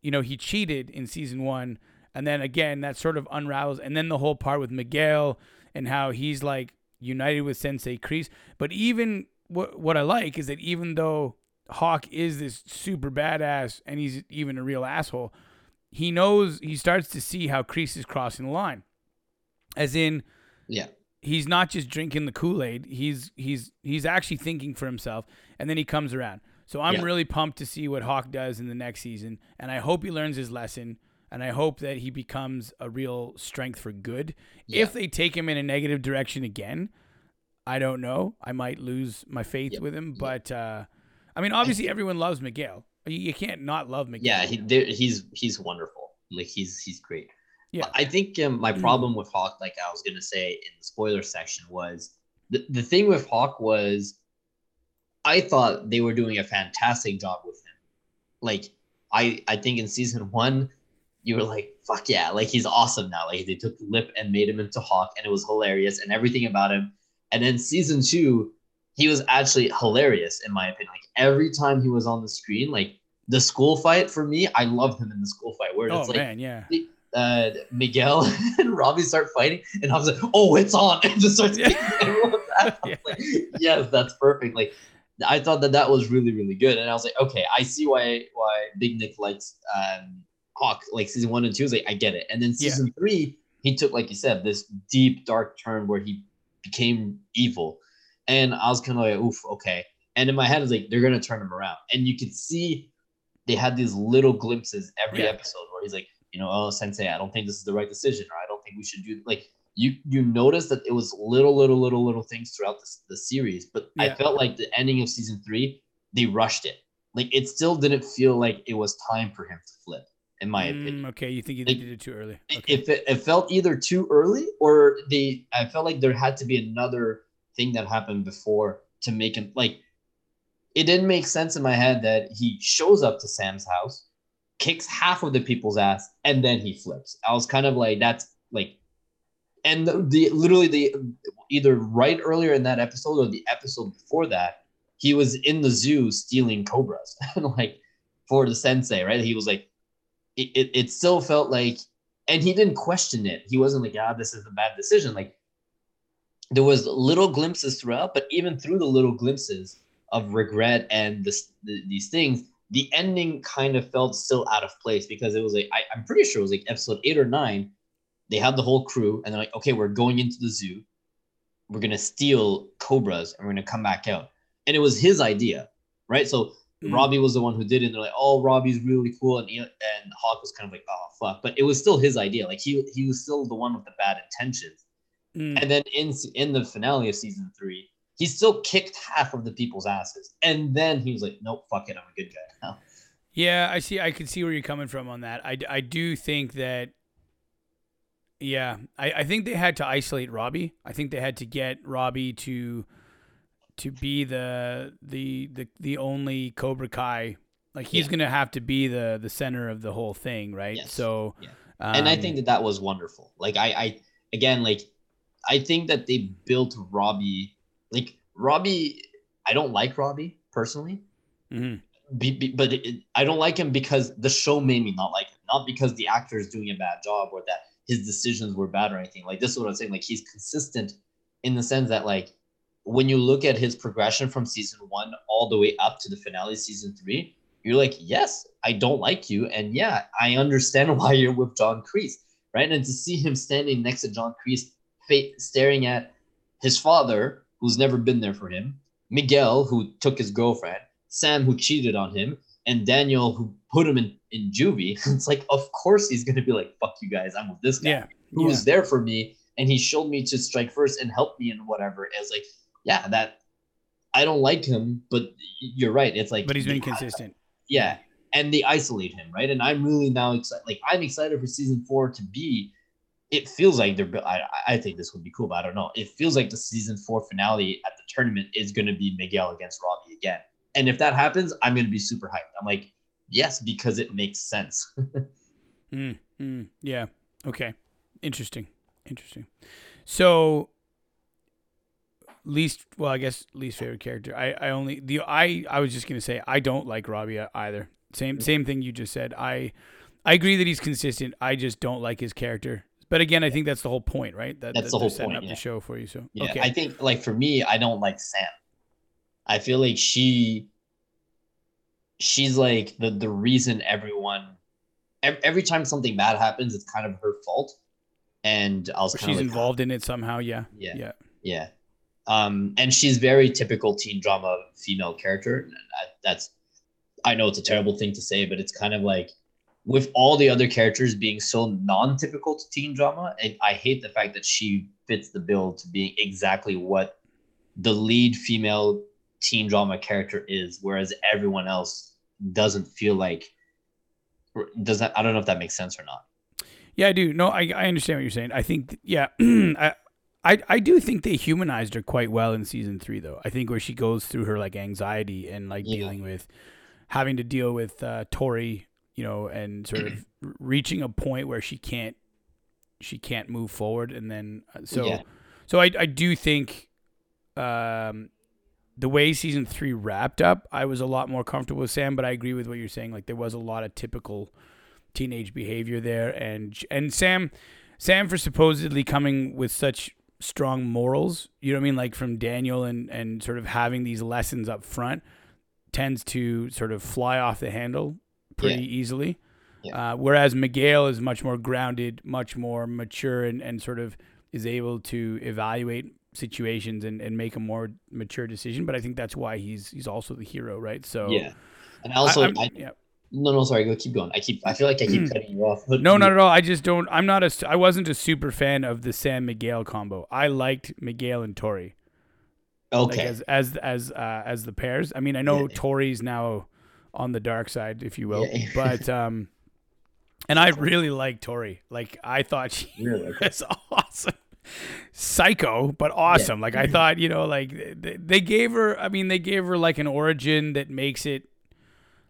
you know, he cheated in season one, and then again that sort of unravels, and then the whole part with Miguel and how he's like united with Sensei Kreese. But even what what I like is that even though Hawk is this super badass and he's even a real asshole, he knows he starts to see how Kreese is crossing the line. As in, Yeah. he's not just drinking the Kool-Aid, he's he's he's actually thinking for himself and then he comes around. So I'm Yeah. really pumped to see what Hawk does in the next season and I hope he learns his lesson and I hope that he becomes a real strength for good. Yeah. If they take him in a negative direction again, I don't know. I might lose my faith Yeah. with him, but uh I mean obviously everyone loves Miguel. You, you can't not love Miguel. Yeah. He, there- he's he's wonderful. Like he's he's great. Yeah. I think um, my problem with Hawk, like I was gonna say in the spoiler section, was the, the thing with Hawk was I thought they were doing a fantastic job with him. Like I I think in season one, you were like, fuck yeah, like he's awesome now. Like they took Lip and made him into Hawk, and it was hilarious and everything about him. And then season two, he was actually hilarious in my opinion. Like every time he was on the screen, like the school fight for me, I loved him in the school fight where Oh it's like man, yeah. uh, Miguel and Robbie start fighting, and I was like, "Oh, it's on!" and just starts Yeah. kicking everyone's ass. I was like, yes, that's perfect. Like, I thought that that was really, really good, and I was like, okay, I see why why Big Nick likes um, Hawk. Like season one and two, is like I get it, and then Yeah. season three, he took, like you said, this deep dark turn where he became evil, and I was kind of like, oof, okay. And in my head, it's like they're gonna turn him around, and you could see they had these little glimpses every Yeah. episode where he's like, you know, oh sensei, I don't think this is the right decision, or I don't think we should do like you you notice that it was little, little, little, little things throughout the, the series, but I felt like the ending of season three, they rushed it. Like it still didn't feel like it was time for him to flip, in my opinion. Mm, okay, you think you Like, did it too early? Okay. If it, it felt either too early or they, I felt like there had to be another thing that happened before to make him like. It didn't make sense in my head that he shows up to Sam's house, kicks half of the people's ass, and then he flips. I was kind of like, that's like, and the, the literally the either right earlier in that episode or the episode before that, he was in the zoo stealing cobras, and like for the sensei, right? He was like, it, it, it still felt like and he didn't question it. He wasn't like, ah, this is a bad decision. Like there was little glimpses throughout, but even through the little glimpses of regret and this the, these things, the ending kind of felt still out of place because it was like I, I'm pretty sure it was like episode eight or nine. They had the whole crew, and they're like, okay, we're going into the zoo. We're gonna steal cobras, and we're gonna come back out. And it was his idea, right? So Mm. Robbie was the one who did it. And they're like, "Oh, Robbie's really cool," and and Hawk was kind of like, "Oh, fuck," but it was still his idea. Like he he was still the one with the bad intentions. Mm. And then in in the finale of season three, he still kicked half of the people's asses, and then he was like, "Nope, fuck it, I'm a good guy now." Yeah, I see. I can see where you're coming from on that. I, I do think that. Yeah, I, I think they had to isolate Robbie. I think they had to get Robbie to to be the the the the only Cobra Kai. Like he's Yeah. gonna have to be the the center of the whole thing, right? Yes. So, Yeah. and I um, think that that was wonderful. Like I, I again, like I think that they built Robbie. Like Robbie, I don't like Robbie personally. mhm. be, be, but it, I don't like him because the show made me not like him, not because the actor is doing a bad job or that his decisions were bad or anything. Like this is what I'm saying. Like he's consistent in the sense that like when you look at his progression from season one all the way up to the finale season three, you're like, yes, I don't like you, and yeah, I understand why you're with John Kreese, right? And to see him standing next to John Kreese, fa- staring at his father, who's never been there for him, Miguel, who took his girlfriend, Sam, who cheated on him, and Daniel, who put him in, in juvie. It's like, of course he's going to be like, fuck you guys, I'm with this guy yeah, who yeah. was there for me, and he showed me to strike first and help me and whatever. It's like, yeah, that I don't like him, but you're right. It's like, but he's been consistent. yeah, and they isolate him, right? And I'm really now excited. Like, I'm excited for season four to be. It feels like they're. I, I think this would be cool, but I don't know. It feels like the season four finale at the tournament is going to be Miguel against Robbie again. And if that happens, I'm going to be super hyped. I'm like, yes, because it makes sense. Mm, mm, yeah. Okay. Interesting. Interesting. So least well, I guess least favorite character. I, I only the I I was just gonna say I don't like Robbie uh, either. Same mm. same thing you just said. I I agree that he's consistent. I just don't like his character. But again, I think that's the whole point, right? That, That's that the whole setting point, up yeah. the show for you. So Yeah, okay. I think like for me, I don't like Sam. I feel like she she's like the the reason everyone every time something bad happens, it's kind of her fault. And I was kind she's of like, involved in it somehow. Yeah. Yeah. Yeah. yeah. Um, and she's very typical teen drama female character. And that- That's I know it's a terrible thing to say, but it's kind of like with all the other characters being so non-typical to teen drama, and I hate the fact that she fits the bill to being exactly what the lead female teen drama character is, whereas everyone else doesn't feel like does that I don't know if that makes sense or not. Yeah, I do. No, I, I understand what you're saying. I think, yeah, I, I, I do think they humanized her quite well in season three, though. I think where she goes through her like anxiety and like Yeah. dealing with having to deal with uh, Tory, you know, and sort of reaching a point where she can't, she can't move forward, and then uh, so, Yeah. so I, I do think, um, the way season three wrapped up, I was a lot more comfortable with Sam. But I agree with what you're saying. Like there was a lot of typical teenage behavior there, and and Sam, Sam for supposedly coming with such strong morals. You know what I mean? Like from Daniel and and sort of having these lessons up front tends to sort of fly off the handle pretty easily. Yeah. Uh, whereas Miguel is much more grounded, much more mature, and, and sort of is able to evaluate situations and, and make a more mature decision. But I think that's why he's he's also the hero, right? So Yeah. And also, I'm- I, yeah. No, no, sorry, go keep going. I keep, I feel like I keep cutting you off. but No, not at all. I just don't. I'm not a. I wasn't a super fan of the Sam Miguel combo. I liked Miguel and Tory. Like Okay. as as as uh, as the pairs. I mean, I know Yeah. Tory's now on the dark side, if you will, Yeah. but um, and I really like Tory. Like I thought she Really? Okay. was awesome. Psycho, but awesome. Like I thought, you know, like they, they gave her. I mean, they gave her like an origin that makes it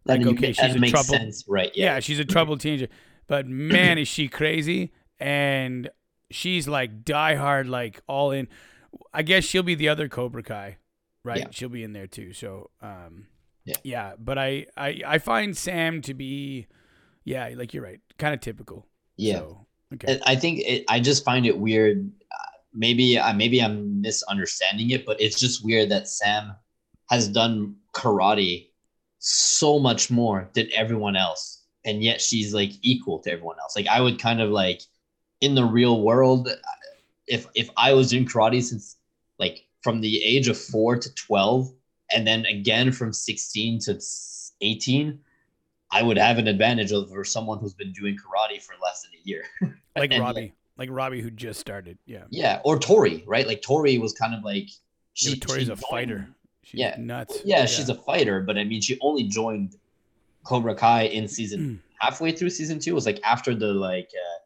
like okay, she's a makes trouble. sense, right? Yeah, Yeah. she's a troubled teenager. But man, is she crazy. And she's like diehard, like all in. I guess she'll be the other Cobra Kai, right? Yeah. She'll be in there too. So, um, Yeah. But I, I, I find Sam to be, yeah, like you're right, kind of typical. yeah. So, okay. I think it, I just find it weird. uh, Maybe I maybe I'm misunderstanding it, but it's just weird that Sam has done karate so much more than everyone else, and yet she's like equal to everyone else. Like I would kind of like in the real world, if if I was doing karate since like from the age of four to twelve, and then again from sixteen to eighteen. I would have an advantage over someone who's been doing karate for less than a year. like and- Robbie, like Robbie who just started. Yeah. Yeah, or Tory, right? Like Tory was kind of like She, she. Tory's a fighter. She's Yeah. nuts. Yeah, she's a fighter, but I mean, she only joined Cobra Kai in season Mm. halfway through season two. It was like after the like uh,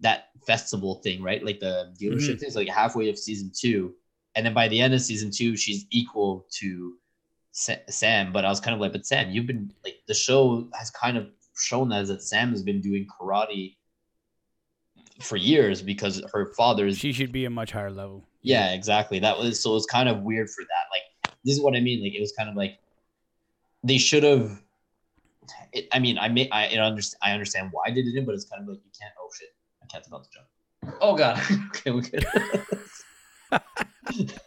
that festival thing, right? Like the dealership Mhm. thing. It's like halfway of season two, and then by the end of season two, she's equal to Sa- Sam. But I was kind of like, but Sam, you've been like the show has kind of shown us that Sam has been doing karate for years because her father is She should be a much higher level. yeah, exactly. That was so it was kind of weird for that. Like this is what I mean. Like it was kind of like they should have. It, I mean, I may I understand I understand why they didn't, but it's kind of like you can't. Oh shit, my cat's about to jump. Oh god. okay, we good.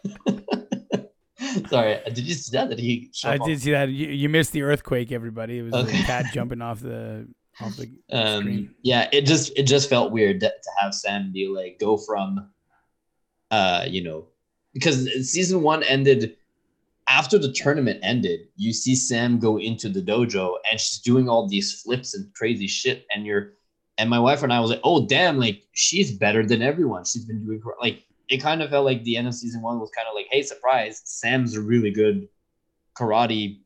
Sorry, did you see that? Did he? I off? did see that. You, you missed the earthquake, everybody. It was Okay. the cat jumping off the off the um screen. yeah it just it just felt weird to, to have sam be like go from uh you know because season one ended after the tournament ended you see sam go into the dojo and she's doing all these flips and crazy shit. And you're and my wife and i was like oh damn like she's better than everyone. She's been doing kar-" like it kind of felt like the end of season one was kind of like hey surprise sam's a really good karate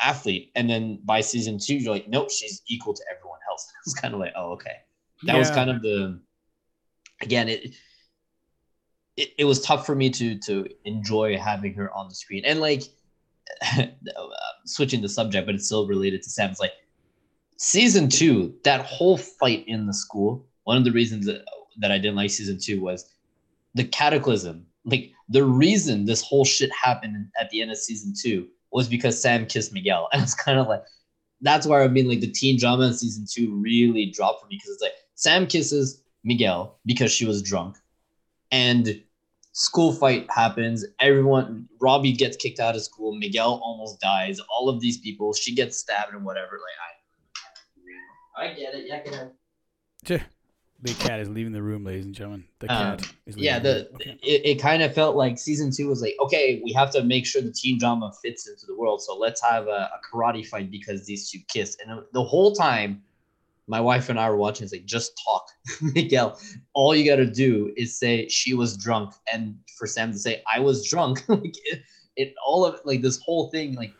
athlete. And then by season two you're like nope she's equal to everyone else. It's kind of like oh okay. That was kind of the again it, it it was tough for me to to enjoy having her on the screen. And like switching the subject but it's still related to sam's like season two that whole fight in the school one of the reasons that, that i didn't like season two was the cataclysm. Like the reason this whole shit happened at the end of season two was because sam kissed miguel. And it's kind of like that's where I mean, like the teen drama in season two really dropped for me because it's like Sam kisses Miguel because she was drunk, and school fight happens. Everyone, Robbie gets kicked out of school. Miguel almost dies. All of these people, she gets stabbed and whatever. Like I, I get it. Yeah, get it. Tch, The cat is leaving the room, ladies and gentlemen. The Um, cat is leaving yeah the the room. Okay. it, it kind of felt like season two was like okay we have to make sure the teen drama fits into the world so let's have a, a karate fight because these two kiss, and the whole time my wife and i were watching it's like just talk miguel all you got to do is say she was drunk and for sam to say i was drunk like it, it all of like this whole thing like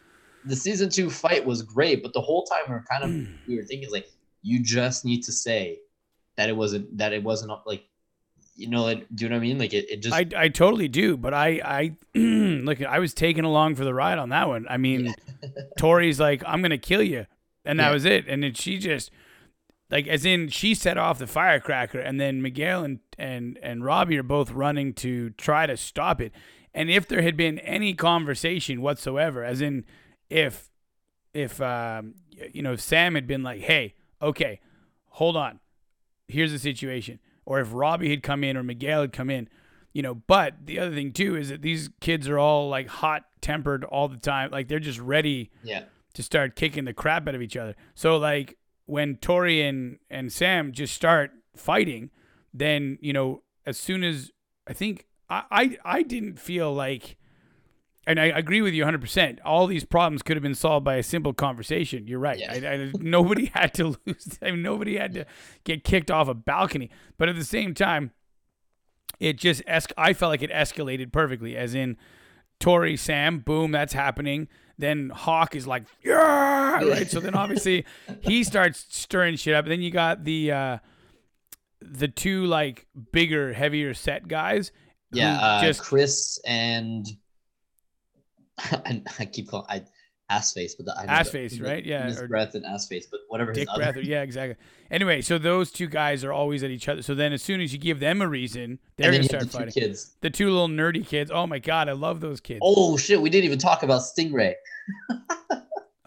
the season two fight was great but the whole time we're kind of hmm. we were thinking like you just need to say that it wasn't that it wasn't like you know like, do you know what I mean? Like it, it just I, I totally do, but I I look I was taken along for the ride on that one. I mean, Tory's like I'm gonna kill you, and that Yeah. was it. And then she just like as in she set off the firecracker, and then Miguel and and and Robbie are both running to try to stop it. And if there had been any conversation whatsoever, as in if if um, you know if Sam had been like, hey, okay, hold on, here's the situation, or if Robbie had come in or Miguel had come in, you know. But the other thing too is that these kids are all like hot tempered all the time, like they're just ready yeah to start kicking the crap out of each other. So like when Tory and and Sam just start fighting, then you know as soon as I think I I, I didn't feel like. And I agree with you 100%. All these problems could have been solved by a simple conversation. You're right. Yeah. I, I, nobody had to lose. I mean, nobody had to get kicked off a balcony. But at the same time, it just es- I felt like it escalated perfectly. As in, Tory, Sam, boom, that's happening. Then Hawk is like, yeah, right. So then obviously he starts stirring shit up. And then you got the uh, the two like bigger, heavier set guys. yeah uh, just Chris and I, I keep calling I ass face, but the, I Ass face, the- right? Yeah, Miss or- breath and ass face, but whatever Dick breath. or- Yeah, exactly. Anyway, so those two guys are always at each other. So then as soon as you give them a reason, they're gonna start the fighting. kids. The two little nerdy kids. Oh my god, I love those kids. Oh shit, we didn't even talk about Stingray.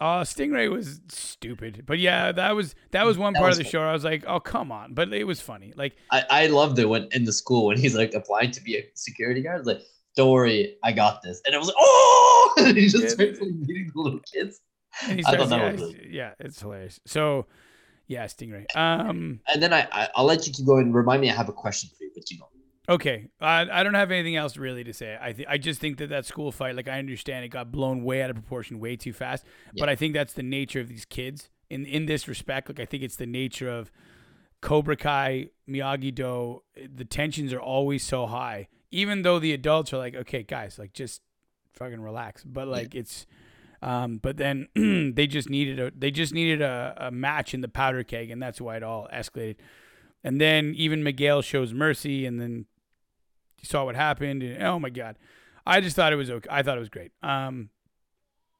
Oh, Stingray was stupid, but yeah, that was that was one That part was of the show. I was like, oh come on, but it was funny. Like, I, I loved it when in the school when he's like applying to be a security guard. Like, don't worry, I got this. And it was like, oh, and he just Yeah, starts like, beating the little kids. and he I thought that yeah, was really it's- yeah, it's hilarious. So, yeah, Stingray. Um, And then I, I I'll let you keep going. Remind me, I have a question for you, but you know. Okay, I I don't have anything else really to say. I th- I just think that that school fight, like I understand, it got blown way out of proportion, way too fast. But I think that's the nature of these kids in in this respect. Like I think it's the nature of Cobra Kai, Miyagi Do. The tensions are always so high, even though the adults are like, okay, guys, like just fucking relax. But like it's, um, but then they just needed a they just needed a, a match in the powder keg, and that's why it all escalated. And then even Miguel shows mercy, and then you saw what happened. And, oh my god, I just thought it was okay. I thought it was great. Um,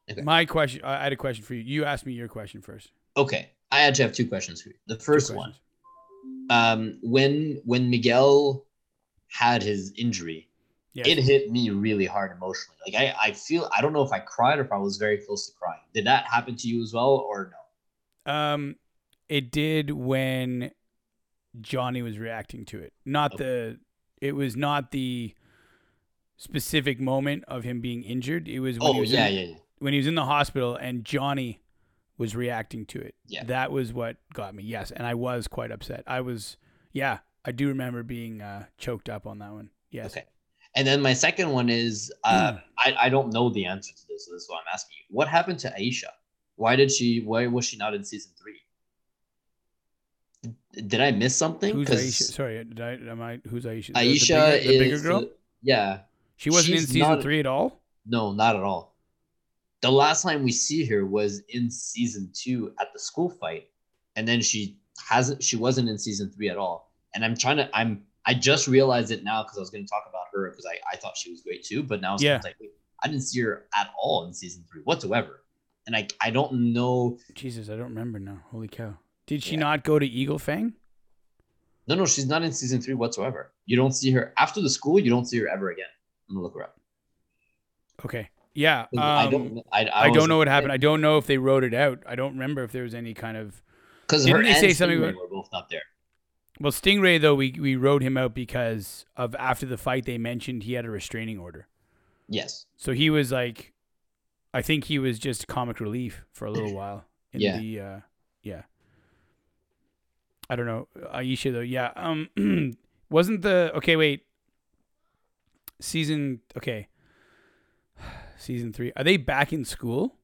Okay. my question, I had a question for you. You asked me your question first. Okay, I actually have two questions for you. The first one, um, when when Miguel had his injury, Yes. it hit me really hard emotionally. Like I, I feel I don't know if I cried or if I was very close to crying. Did that happen to you as well or no? Um, it did when Johnny was reacting to it. Not the. It was not the specific moment of him being injured. It was when he Oh was yeah, in, yeah, yeah. when he was in the hospital and Johnny was reacting to it. Yeah. That was what got me. Yes, and I was quite upset. I was. Yeah, I do remember being uh, choked up on that one. Yes. Okay. And then my second one is uh, I, I don't know the answer to this, so this is why I'm asking you. What happened to Aisha? Why did she why was she not in season three? Did- I miss something? Who's Aisha? Sorry, did I, am I? Who's Aisha? The- the Aisha bigger, the bigger is girl. the- yeah. she wasn't in season not- three at all. No, not at all. The last time we see her was in season two at the school fight, and then she hasn't. She wasn't in season three at all. And I'm trying to. I'm. I just realized it now because I was going to talk about her because I, I thought she was great too. But now it's Yeah. like I didn't see her at all in season three whatsoever. And I I don't know. Jesus, I don't remember now. Holy cow! Did she Yeah. not go to Eagle Fang? No, no, she's not in season three whatsoever. You don't see her after the school. You don't see her ever again. I'm gonna look her up. Okay. Yeah. 'Cause I um, don't. I, I, don't know what happened. I don't know if they wrote it out. I don't remember if there was any kind of. because her they say something about- were both not there. Well, Stingray though we we wrote him out because of after the fight they mentioned he had a restraining order, Yes. so he was like, I think he was just comic relief for a little while. In Yeah. The, uh, yeah. I don't know Aisha though. Yeah. Um. wasn't the okay? Wait. Season okay. Season three. Are they back in school?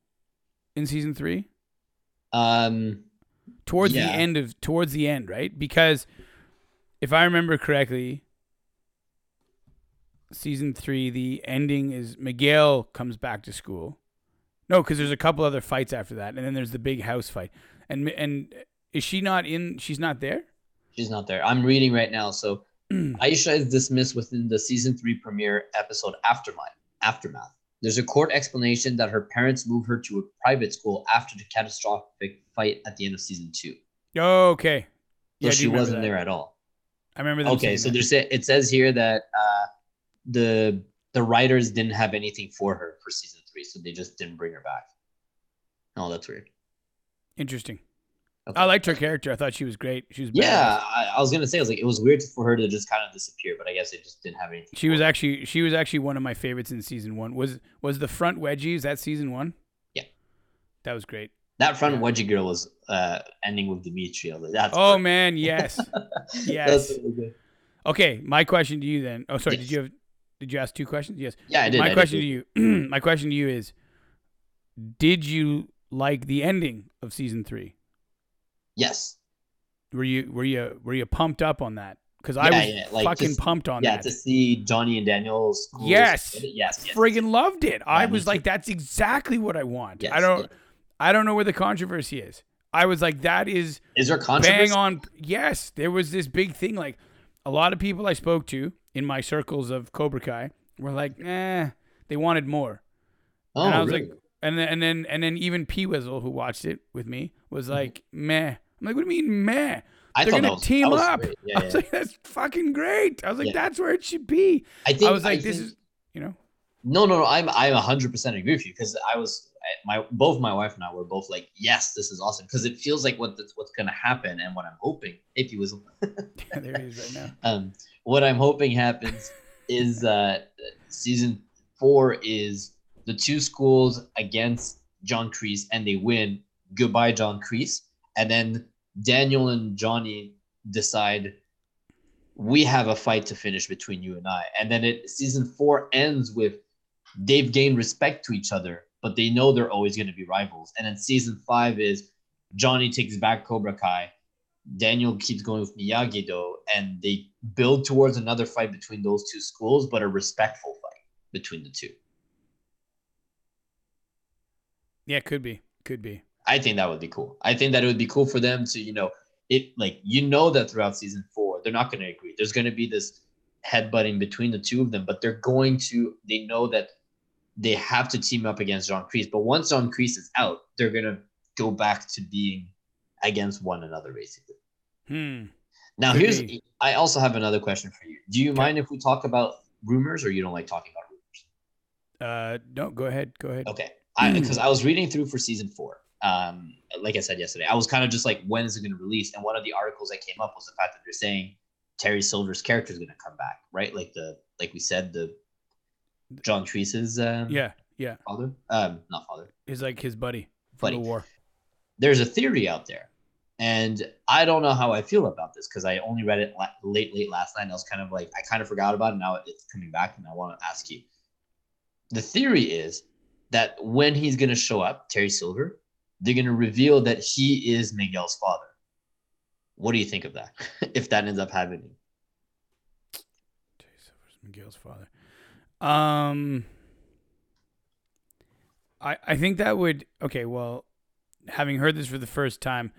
In season three? Um. towards Yeah. the end of towards the end, right? Because if I remember correctly, season three, the ending is Miguel comes back to school. No, because there's a couple other fights after that, and then there's the big house fight. And and is she not in? She's not there. She's not there. I'm reading right now. So Aisha is dismissed within the season three premiere episode Aftermath. Aftermath. There's a court explanation that her parents moved her to a private school after the catastrophic fight at the end of season two. Okay. So Yeah, she wasn't that. there at all. I remember Okay, so there's it says here that uh, the the writers didn't have anything for her for season three, so they just didn't bring her back. Oh, that's weird. interesting. Okay. I liked her character. I thought she was great. She was Yeah. I, I was gonna say, I was like, it was weird for her to just kind of disappear, but I guess it just didn't have anything. She was her. actually she was actually one of my favorites in season one. Was was the front wedgie? Is that season one? Yeah. That was great. that front yeah. wedgie girl was uh, ending with Demetri. Like, that's Oh perfect. man, yes. Yes. really. Okay, my question to you then. Oh, sorry. Did you have? Did you ask two questions? Yes. Yeah, I did. I my did. question to you. my question to you is: Did you like the ending of season three? Yes. Were you were you were you pumped up on that? Because I was yeah, like, fucking pumped on Yeah, that. Yeah, to see Johnny and Daniel's. Yes. Yes. yes. Friggin' loved it. I Yeah, was like, that's exactly what I want. Yes, I don't. I don't know where the controversy is. I was like, that is Is there controversy? bang on. Yes, there was this big thing. Like a lot of people I spoke to in my circles of Cobra Kai were like, eh, they wanted more. Oh, and I was really? like, and then and then and then even P Wizzle, who watched it with me, was like, meh. I'm like, what do you mean, meh? I They're gonna was, team up. Yeah, I was yeah. like, that's fucking great. I was like, Yeah. that's where it should be. I think I was like, this think- is, you know, No, no, no. I'm I'm 100 percent agree with you because I was my both my wife and I were both like, yes, this is awesome because it feels like what that's what's gonna happen and what I'm hoping if he was there he is right now. um what I'm hoping happens is uh season four is the two schools against John Kreese and they win. Goodbye, John Kreese, and then Daniel and Johnny decide we have a fight to finish between you and I. And then it season four ends with they've gained respect to each other, but they know they're always going to be rivals. And then season five is Johnny takes back Cobra Kai, Daniel keeps going with Miyagi Do, and they build towards another fight between those two schools, but a respectful fight between the two. Yeah, could be, could be. I think that would be cool. I think that it would be cool for them to, you know, it like you know that throughout season four, they're not going to agree. There's going to be this headbutting between the two of them, but they're going to. They know that they have to team up against John Kreese. But once John Kreese is out, they're going to go back to being against one another, basically. Hmm. Now, Could here's. be. I also have another question for you. Do you Okay. mind if we talk about rumors, or you don't like talking about rumors? Uh, no, go ahead, go ahead. Okay, I because I was reading through for season four. Um, like I said yesterday, I was kind of just like, when is it going to release? And one of the articles that came up was the fact that they're saying Terry Silver's character is going to come back, right? Like the like we said, the John Kreese's um, Yeah, yeah. father, um, not father. He's like his buddy from Buddy. the war. There's a theory out there, and I don't know how I feel about this because I only read it la- late, late last night. And I was kind of like, I kind of forgot about it. Now it's coming back, and I want to ask you. The theory is that when he's going to show up, Terry Silver, they're going to reveal that he is Miguel's father. What do you think of that? if that ends up happening, Miguel's father. Um, I I think that would okay. Well, having heard this for the first time,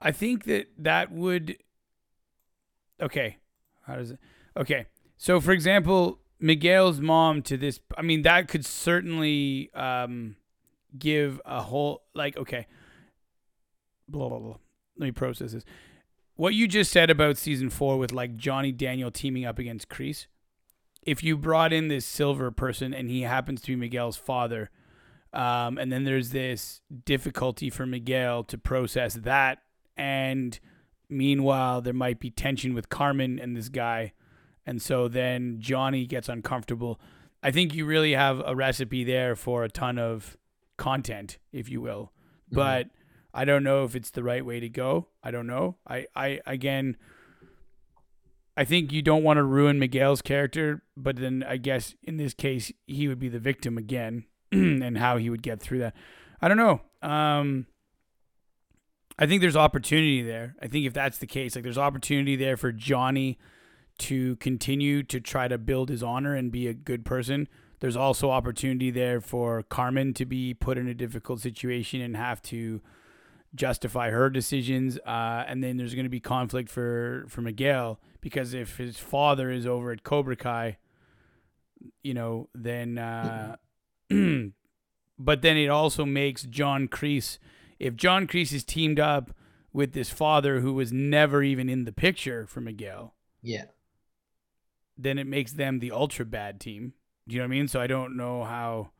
I think that that would. Okay, how does it? Okay, so for example, Miguel's mom to this. I mean, that could certainly um give a whole like okay. Blah blah blah. Let me process this. What you just said about season four with like Johnny Daniel teaming up against Kreese, if you brought in this silver person and he happens to be Miguel's father, um, and then there's this difficulty for Miguel to process that, and meanwhile there might be tension with Carmen and this guy, and so then Johnny gets uncomfortable. I think you really have a recipe there for a ton of content, if you will, but. I don't know if it's the right way to go. I don't know. I, I again I think you don't want to ruin Miguel's character, but then I guess in this case he would be the victim again and how he would get through that. I don't know. Um I think there's opportunity there. I think if that's the case, like there's opportunity there for Johnny to continue to try to build his honor and be a good person. There's also opportunity there for Carmen to be put in a difficult situation and have to justify her decisions, uh, and then there's going to be conflict for for Miguel because if his father is over at Cobra Kai, you know, then. Uh, but then it also makes John Kreese. If John Kreese is teamed up with this father who was never even in the picture for Miguel, Yeah. then it makes them the ultra bad team. Do you know what I mean? So I don't know how.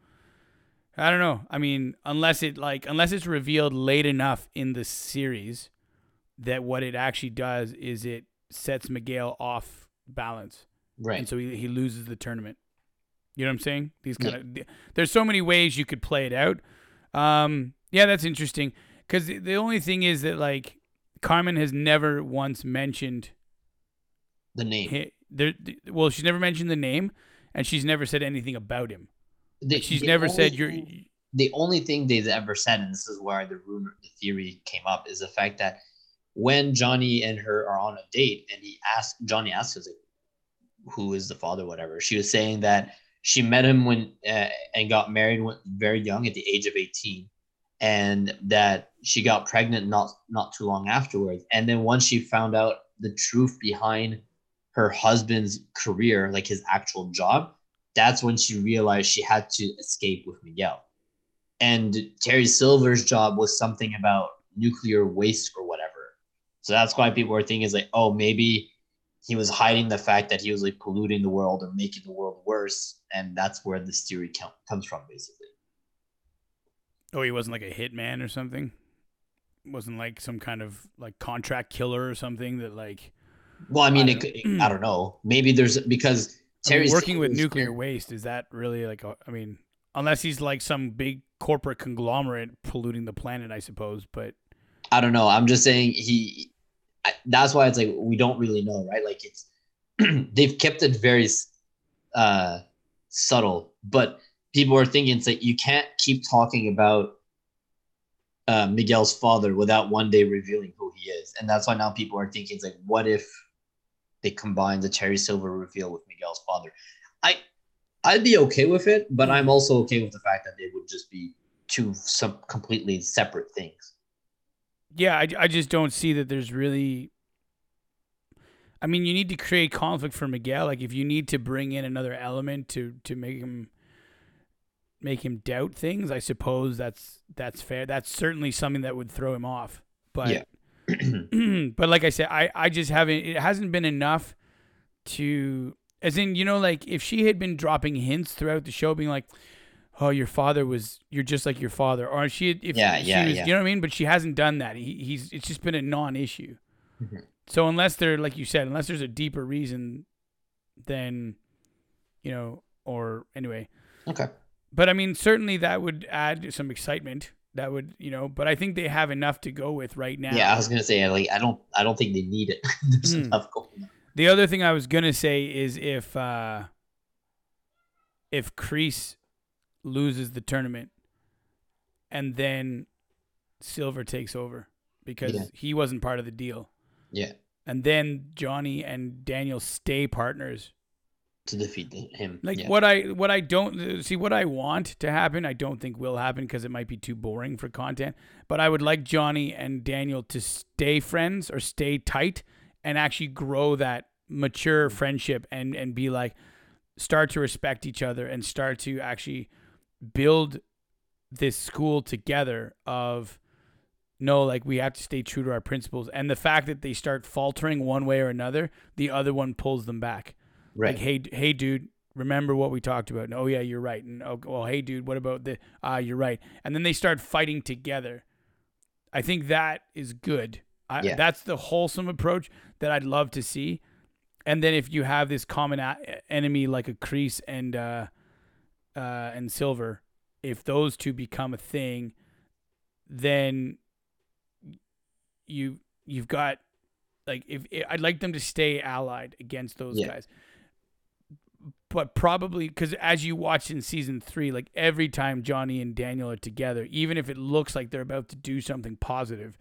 I don't know. I mean, unless it like unless it's revealed late enough in the series that what it actually does is it sets Miguel off balance, Right. and so he, he loses the tournament. You know what I'm saying? These kind of there's so many ways you could play it out. Um, yeah, that's interesting because the, only thing is that like Carmen has never once mentioned the name. hi- there. Well, she's never mentioned the name, and she's never said anything about him. The- She's never said you're. thing- the only thing they've ever said, and this is where the rumor, the theory came up, is the fact that when Johnny and her are on a date, and he asked Johnny asks us, like, "Who is the father?" Whatever. She was saying that she met him when uh, and got married when very young, at the age of eighteen, and that she got pregnant not not too long afterwards. And then once she found out the truth behind her husband's career, like his actual job, that's when she realized she had to escape with Miguel. And Terry Silver's job was something about nuclear waste or whatever. So that's why people were thinking is like, oh, maybe he was hiding the fact that he was like polluting the world or making the world worse, and that's where this theory com- comes from, basically. Oh, he wasn't like a hitman or something. Wasn't like some kind of like contract killer or something that like Well, I mean, I it, could- I don't know. Maybe there's because I mean, working with nuclear character- waste. Is that really like? A, I mean, unless he's like some big corporate conglomerate polluting the planet, I suppose. But I don't know. I'm just saying he. I, that's why it's like we don't really know, right? Like it's they've kept it very uh, subtle, but people are thinking it's like you can't keep talking about uh, Miguel's father without one day revealing who he is, and that's why now people are thinking it's like, what if they combine the Terry Silver reveal with Miguel's father? I I'd be okay with it, but I'm also okay with the fact that they would just be two some completely separate things. yeah, I, I just don't see that there's really. I mean, you need to create conflict for Miguel. Like, if you need to bring in another element to to make him make him doubt things, I suppose that's that's fair. That's certainly something that would throw him off. But Yeah. but like I said, I I just haven't. It hasn't been enough to, as in, you know, like if she had been dropping hints throughout the show, being like, "Oh, your father was, you're just like your father," or she, had, if Yeah, she yeah, was, yeah. you know what I mean. But she hasn't done that. He, he's, it's just been a non-issue. Mhm. So unless there, like you said, unless there's a deeper reason, then, you know, or anyway. Okay. But I mean, certainly that would add some excitement. That would, you know, but I think they have enough to go with right now. Yeah, I was gonna say like I don't I don't think they need it. There's Hmm. enough going on. The other thing I was gonna say is if uh if Kreese loses the tournament and then Silver takes over because Yeah. he wasn't part of the deal. Yeah, And then Johnny and Daniel stay partners. To defeat him. Like yeah. what I what I don't see what I want to happen, I don't think will happen because it might be too boring for content. But I would like Johnny and Daniel to stay friends or stay tight and actually grow that mature mm. friendship and and be like start to respect each other and start to actually build this school together of no like we have to stay true to our principles and the fact that they start faltering one way or another the other one pulls them back right. like, hey, hey, dude, remember what we talked about? And, oh yeah, you're right. And oh, well, hey, dude, what about the? Ah, you're right. And then they start fighting together. I think that is good. I, Yeah. That's the wholesome approach that I'd love to see. And then if you have this common a- enemy like a Kreese and uh, uh, and Silver, if those two become a thing, then you you've got like if I'd like them to stay allied against those Yeah. guys. But probably because as you watch in season three, like every time Johnny and Daniel are together, even if it looks like they're about to do something positive,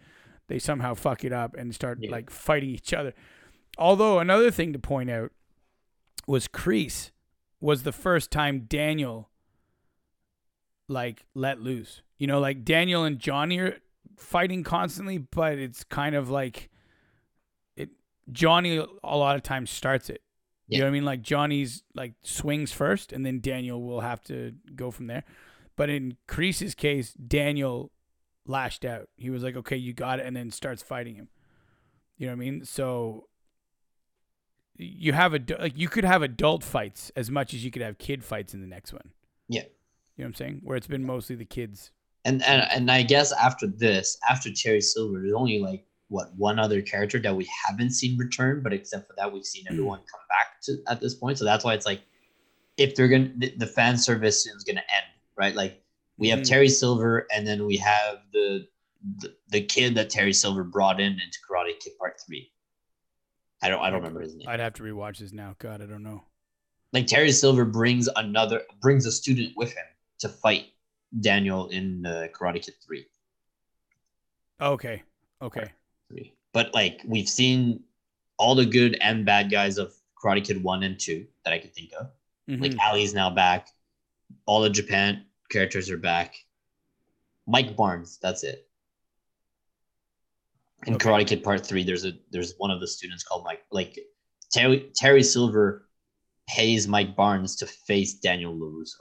they somehow fuck it up and start Yeah. like fighting each other. Although another thing to point out was Kreese was the first time Daniel like let loose. You know, like Daniel and Johnny are fighting constantly, but it's kind of like it. Johnny a lot of times starts it. You know what I mean? Like Johnny's like swings first, and then Daniel will have to go from there. But in Kreese's case, Daniel lashed out. He was like, "Okay, you got it," and then starts fighting him. You know what I mean? So you have a like you could have adult fights as much as you could have kid fights in the next one. Yeah. You know what I'm saying? Where it's been mostly the kids. And and and I guess after this, after Terry Silver, there's only like what one other character that we haven't seen return, but except for that, we've seen Hmm. everyone come back to at this point. So that's why it's like if they're gonna the, the fan service is gonna end, right? Like we have Mhm. Terry Silver, and then we have the, the the kid that Terry Silver brought in into Karate Kid Part Three. I don't I don't remember his name. I'd have to rewatch this now. God, I don't know. like Terry Silver brings another brings a student with him to fight Daniel in uh, Karate Kid Three. Okay. Okay. Three, but like we've seen all the good and bad guys of Karate Kid One and Two that I could think of. Like Mhm. Ali's now back. All the Japan characters are back. Mike Barnes, that's it. In Okay. Karate Kid Part Three, there's a there's one of the students called Mike. Like Terry Terry Silver pays Mike Barnes to face Daniel Larusso.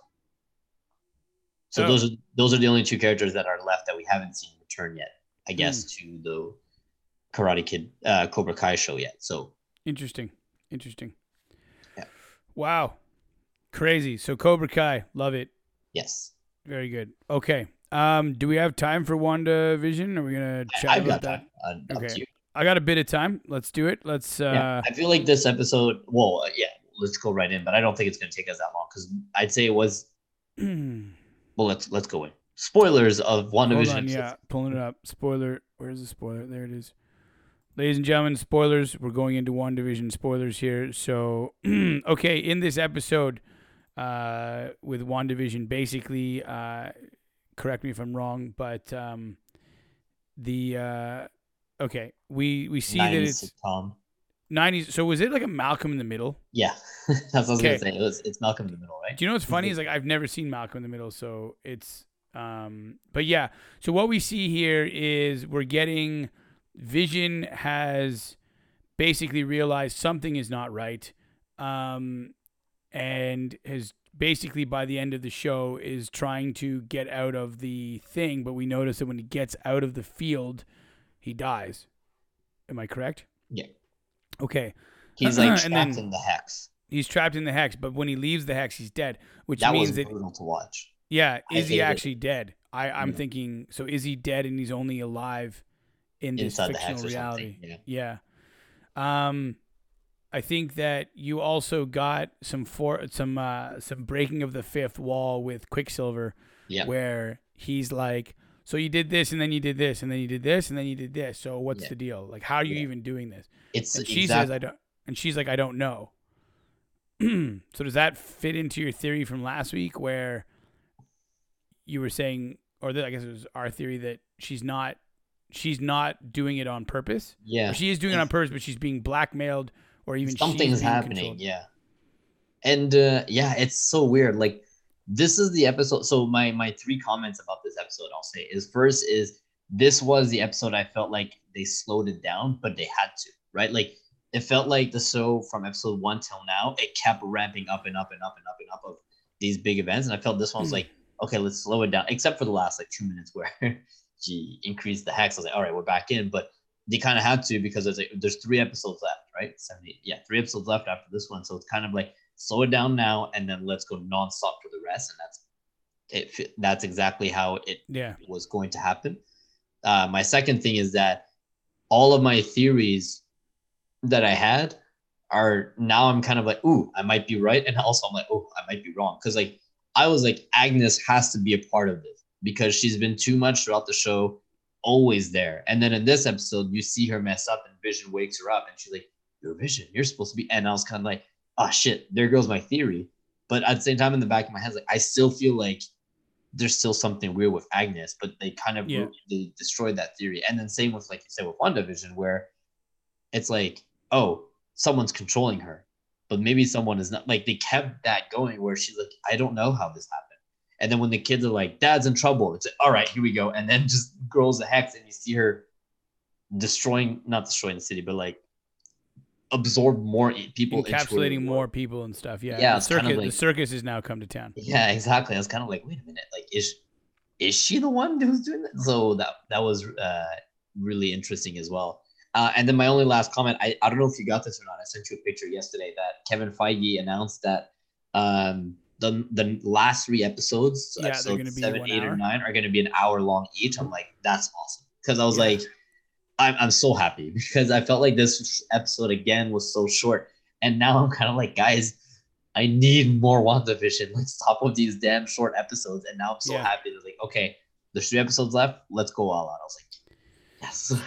So Oh. those are those are the only two characters that are left that we haven't seen return yet. I guess to the Karate Kid uh, Cobra Kai show yet. So Interesting. Interesting. Yeah. Wow. Crazy. So Cobra Kai, love it. yes, Very good. Okay. Um, do we have time for Wanda Vision? Are we gonna chat I've about got that? time. Uh, Okay. I got a bit of time. Let's do it. Let's uh yeah, I feel like this episode. Well, uh, yeah, let's go right in. But I don't think it's going to take us that long because I'd say it was. Well, let's let's go in. Spoilers of Hold WandaVision. on, yeah, pulling it up. Spoiler. Where's the spoiler? There it is. Ladies and gentlemen, spoilers. We're going into WandaVision spoilers here. So, okay, in this episode, uh, with WandaVision, basically, uh, correct me if I'm wrong, but um, the uh, okay, we we see that it's sitcom. 90s. So was it like a Malcolm in the Middle? Yeah, that's what I was Okay. gonna say. It was, it's Malcolm in the Middle, right? Do you know what's funny is like I've never seen Malcolm in the Middle, so it's um but yeah. So what we see here is we're getting Vision has basically realized something is not right. Um and has basically by the end of the show is trying to get out of the thing, but we notice that when he gets out of the field, he dies. Am I correct? Yeah. Okay. He's like And trapped then- in the hex. He's trapped in the hex, but when he leaves the hex, he's dead, which That means was that brutal to watch. yeah, is he hate it. actually dead? I I'm Yeah. thinking so. Is he dead and he's only alive in this Inside fictional reality? Yeah. Yeah. Um, I think that you also got some for some uh some breaking of the fifth wall with Quicksilver, Yeah. where he's like, so you did this and then you did this and then you did this and then you did this. So what's Yeah. the deal? Like, how are you Yeah. even doing this? It's And she exact- says I don't, and she's like I don't know. so does that fit into your theory from last week where you were saying, or I guess it was our theory that she's not, she's not doing it on purpose. yeah. Or she is doing it on purpose, but she's being blackmailed, or even something's happening controlled. yeah and uh yeah it's so weird like this is the episode so my my three comments about this episode i'll say is first is this was the episode i felt like they slowed it down but they had to right like it felt like the show from episode one till now it kept ramping up and up and up and up and up of these big events and i felt this one was Hmm. like okay let's slow it down except for the last like two minutes where she increased the hex i was like all right we're back in but they kind of had to because there's like there's three episodes left, right? Seventy, yeah, three episodes left after this one, so it's kind of like slow it down now and then let's go nonstop for the rest, and that's it. That's exactly how it Yeah. was going to happen. Uh, my second thing is that all of my theories that I had are now I'm kind of like, ooh, I might be right, and also I'm like, oh, I might be wrong, because like I was like, Agnes has to be a part of this because she's been too much throughout the show always there. And then in this episode, you see her mess up, and Vision wakes her up, and she's like, "Your Vision, you're supposed to be." And I was kind of like, "Oh shit, there goes my theory." But at the same time, in the back of my head, like I still feel like there's still something weird with Agnes, but they kind of Yeah. they destroyed that theory. And then same with like you said with WandaVision, where it's like, oh, someone's controlling her, but maybe someone is not. Like they kept that going, where she's like, I don't know how this happened. And then when the kids are like, "Dad's in trouble," it's like, "All right, here we go," and then just girls a hex, and you see her destroying, not destroying the city, but like absorb more people, Encapsulating more world. people and stuff. Yeah. Yeah, The it's kind of circus, the circus has now come to town. Yeah, exactly. I was kind of like, wait a minute, like is is she the one who's doing that? So that that was uh, really interesting as well. Uh, and then my only last comment, I, I don't know if you got this or not. I sent you a picture yesterday that Kevin Feige announced that um, the the last three episodes, so Yeah, they're be seven, eight, hour. or nine, are going to be an hour long each. I'm like, that's awesome because I was Yeah. like, I'm I'm so happy because I felt like this episode again was so short, and now I'm kind of like, guys, I need more WandaVision. Let's stop with these damn short episodes. And now I'm so Yeah. happy that like, okay, there's three episodes left. Let's go all out. I was like, yes.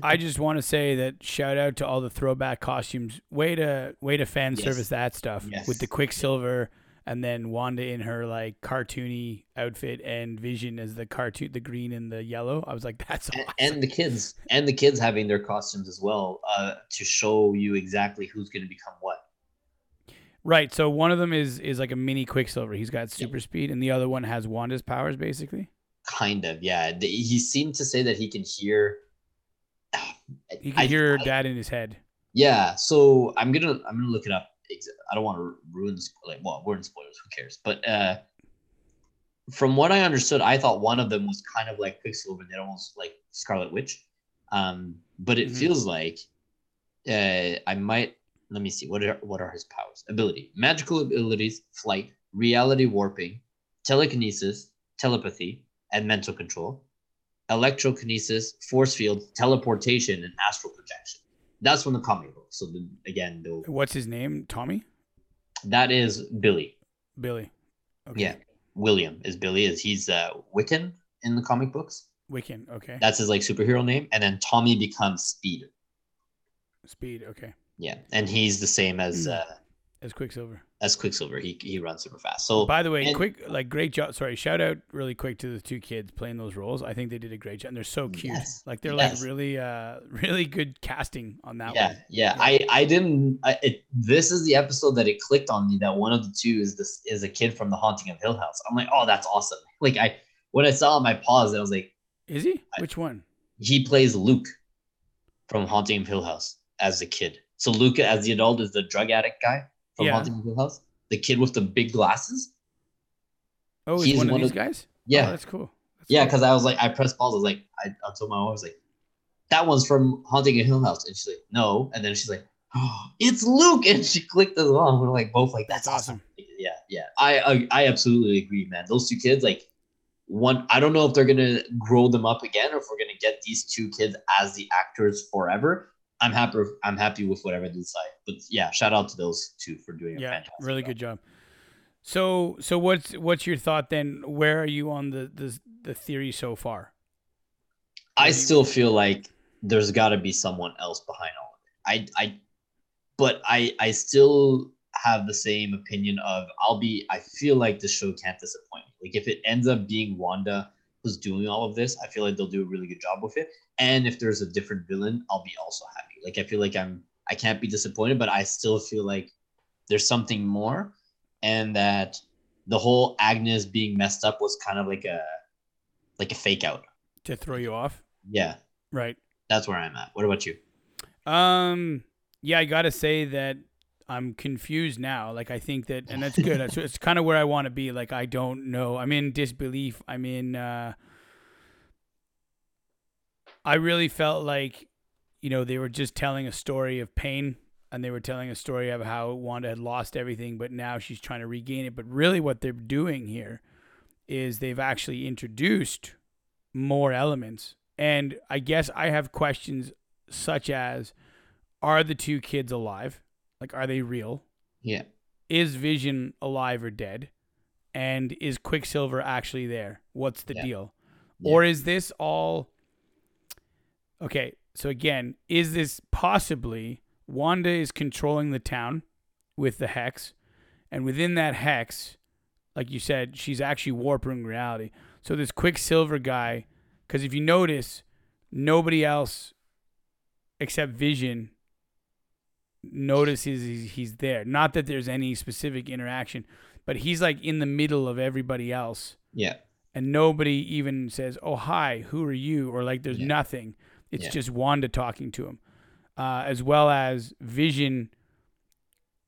I just want to say that shout out to all the throwback costumes. Way to way to fan Yes. service that stuff Yes. with the Quicksilver and then Wanda in her like cartoony outfit and Vision as the cartoon, the green and the yellow. I was like, that's and, awesome. and the kids and the kids having their costumes as well uh, to show you exactly who's going to become what. right. So one of them is is like a mini Quicksilver. He's got super speed, and the other one has Wanda's powers, basically. Kind of, yeah. He seemed to say that he can hear. He can I- hear I- dad in his head. Yeah, so I'm gonna I'm gonna look it up. Ex- I don't want to ruin the like well, we're in spoilers. Who cares? But uh, from what I understood, I thought one of them was kind of like Quicksilver, and the other one was like Scarlet Witch. Um, but it Mhm. feels like uh, I might let me see what are what are his powers? Ability, magical abilities, flight, reality warping, telekinesis, telepathy, and mental control, electrokinesis, force field, teleportation, and astral projection. That's from the comic book. So the, again, the, What's his name? Tommy? that is Billy. Billy. Okay. Yeah, William is Billy. Is he's uh, Wiccan in the comic books? Wiccan. Okay. That's his like superhero name, and then Tommy becomes Speed. Speed. Okay. Yeah, and he's the same as uh, As Quicksilver. As Quicksilver. He he runs super fast. So By the way, and- quick, like great job. Sorry, shout out really quick to the two kids playing those roles. I think they did a great job, and they're so cute. Yes, Like they're yes. like really, uh, really good casting on that yeah, one. yeah, I I didn't. I, it, this is the episode that it clicked on me that one of the two is this is a kid from The Haunting of Hill House. I'm like, oh, that's awesome. Like I when I saw him, I paused. I was like, Is he? I- Which one? he plays Luke from Haunting of Hill House as a kid. So Luke as the adult is the drug addict guy from Yeah. Haunting of Hill House. The kid with the big glasses. Oh, he's, He's one of one these of- guys. Yeah, Oh, that's cool. That's yeah. cool. Because I was like, I pressed pause. I was like, I, I told my mom, I was like, that one's from Haunting of Hill House, and she's like, no. And then she's like, oh, it's Luke, and she clicked as well. We're like both like, that's, awesome. Yeah, yeah. I, I I absolutely agree, man. Those two kids, like. One, I don't know if they're gonna grow them up again, or if we're gonna get these two kids as the actors forever. I'm happy. I'm happy with whatever they decide. But yeah, shout out to those two for doing a yeah, really job. good job. So, so what's what's your thought then? Where are you on the the, the theory so far? I Maybe- still feel like there's got to be someone else behind all of it. I, I, but I, I still have the same opinion of I'll be. I feel like the show can't disappoint. me. Like if it ends up being Wanda who's doing all of this, I feel like they'll do a really good job with it. And if there's a different villain, I'll be also happy. Like I feel like I'm. I can't be disappointed, but I still feel like there's something more, and that the whole Agnes being messed up was kind of like a, like a fake out. To throw you off, Yeah, right? that's where I'm at. What about you? Um, yeah, I gotta say that I'm confused now. Like I think that, and that's good. That's it's kind of where I want to be. Like I don't know. I'm in disbelief. I'm in. uh I really felt like, you know, they were just telling a story of pain, and they were telling a story of how Wanda had lost everything, but now she's trying to regain it. But really, what they're doing here is they've actually introduced more elements. And I guess I have questions such as are the two kids alive? Like, are they real? Yeah. Is Vision alive or dead? And is Quicksilver actually there? What's the Yeah. deal? Yeah. Or is this all. Okay, so again, is this possibly Wanda is controlling the town with the hex? And within that hex, like you said, she's actually warping reality. So this Quicksilver guy, because if you notice, nobody else except Vision notices he's, he's there. Not that there's any specific interaction, but he's like in the middle of everybody else, Yeah. and nobody even says, "Oh hi, who are you?" or like there's Yeah. nothing. It's Yeah. just Wanda talking to him, uh, as well as Vision.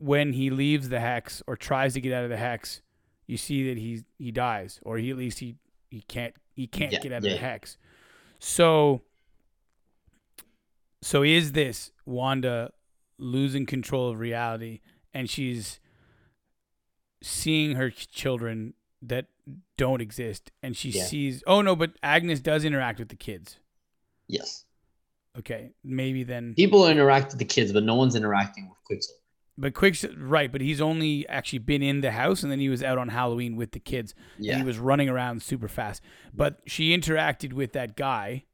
When he leaves the hex or tries to get out of the hex, you see that he he dies, or he at least he he can't he can't Yeah, get out of the hex. So, so is this Wanda losing control of reality, and she's seeing her children that don't exist, and she Yeah. sees. Oh no, but Agnes does interact with the kids. Yes. Okay, maybe then. People interact with the kids, but no one's interacting with Quicksilver. But Quick's right, but he's only actually been in the house, and then he was out on Halloween with the kids. and Yeah. he was running around super fast. But she interacted with that guy,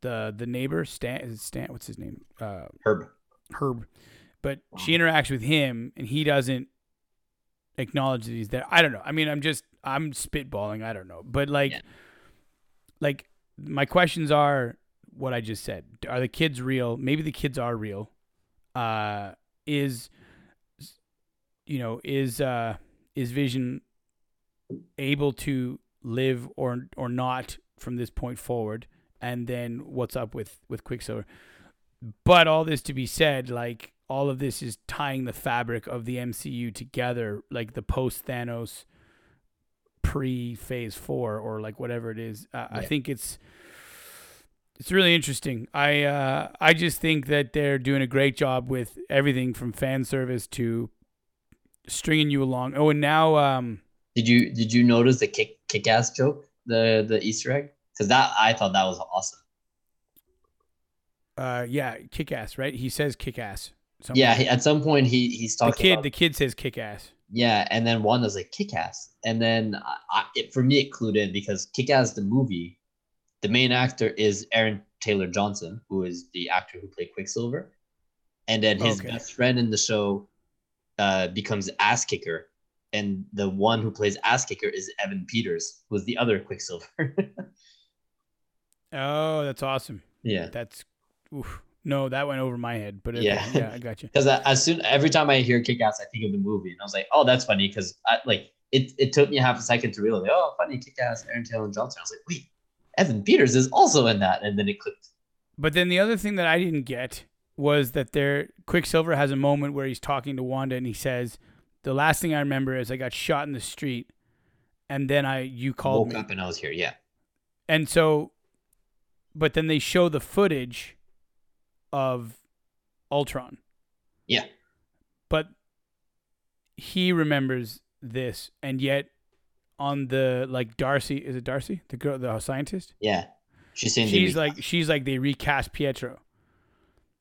the the neighbor Stan. Stan, what's his name? Uh, Herb. Herb. But she interacts with him, and he doesn't acknowledge that he's there. I don't know. I mean, I'm just I'm spitballing. I don't know. But like, Yeah. like my questions are what I just said. Are the kids real? Maybe the kids are real. Uh, is you know is uh is Vision able to live or or not from this point forward? And then what's up with with Quicksilver? But all this to be said, like all of this is tying the fabric of the MCU together, like the post Thanos, pre Phase Four, or like whatever it is. Uh, I think it's it's really interesting. I uh, I just think that they're doing a great job with everything from fan service to stringing you along. Oh, and now um, Did you did you notice the kick kick ass joke? The the Easter egg? Because that I thought that was awesome. uh, yeah, kick ass, right? He says kick ass. Yeah, at some point he he's talking. the kid, about the kid says kick ass. Yeah, and then Wanda's like kick ass, and then I, I, it, for me it clued in because kick ass the movie, the main actor is Aaron Taylor Johnson, who is the actor who played Quicksilver, and then his Okay. best friend in the show uh, becomes ass kicker, and the one who plays ass kicker is Evan Peters, who was the other Quicksilver. Oh, that's awesome. yeah, That's oof. no, that went over my head. But okay. Yeah. yeah, I got you. because as soon every time I hear kick ass, I think of the movie, and I was like, oh, that's funny because I like it. It took me half a second to realize, oh, funny kick ass, Aaron Taylor Johnson. I was like, wait, Evan Peters is also in that, and then it clicked. But then the other thing that I didn't get was that there Quicksilver has a moment where he's talking to Wanda and he says, "The last thing I remember is I got shot in the street, and then I you called Woke me." up and I was here. Yeah, And so, but then they show the footage of Ultron. Yeah. But he remembers this, and yet on the like Darcy is it Darcy the girl the scientist? yeah. She's saying she's like she's like they recast Pietro.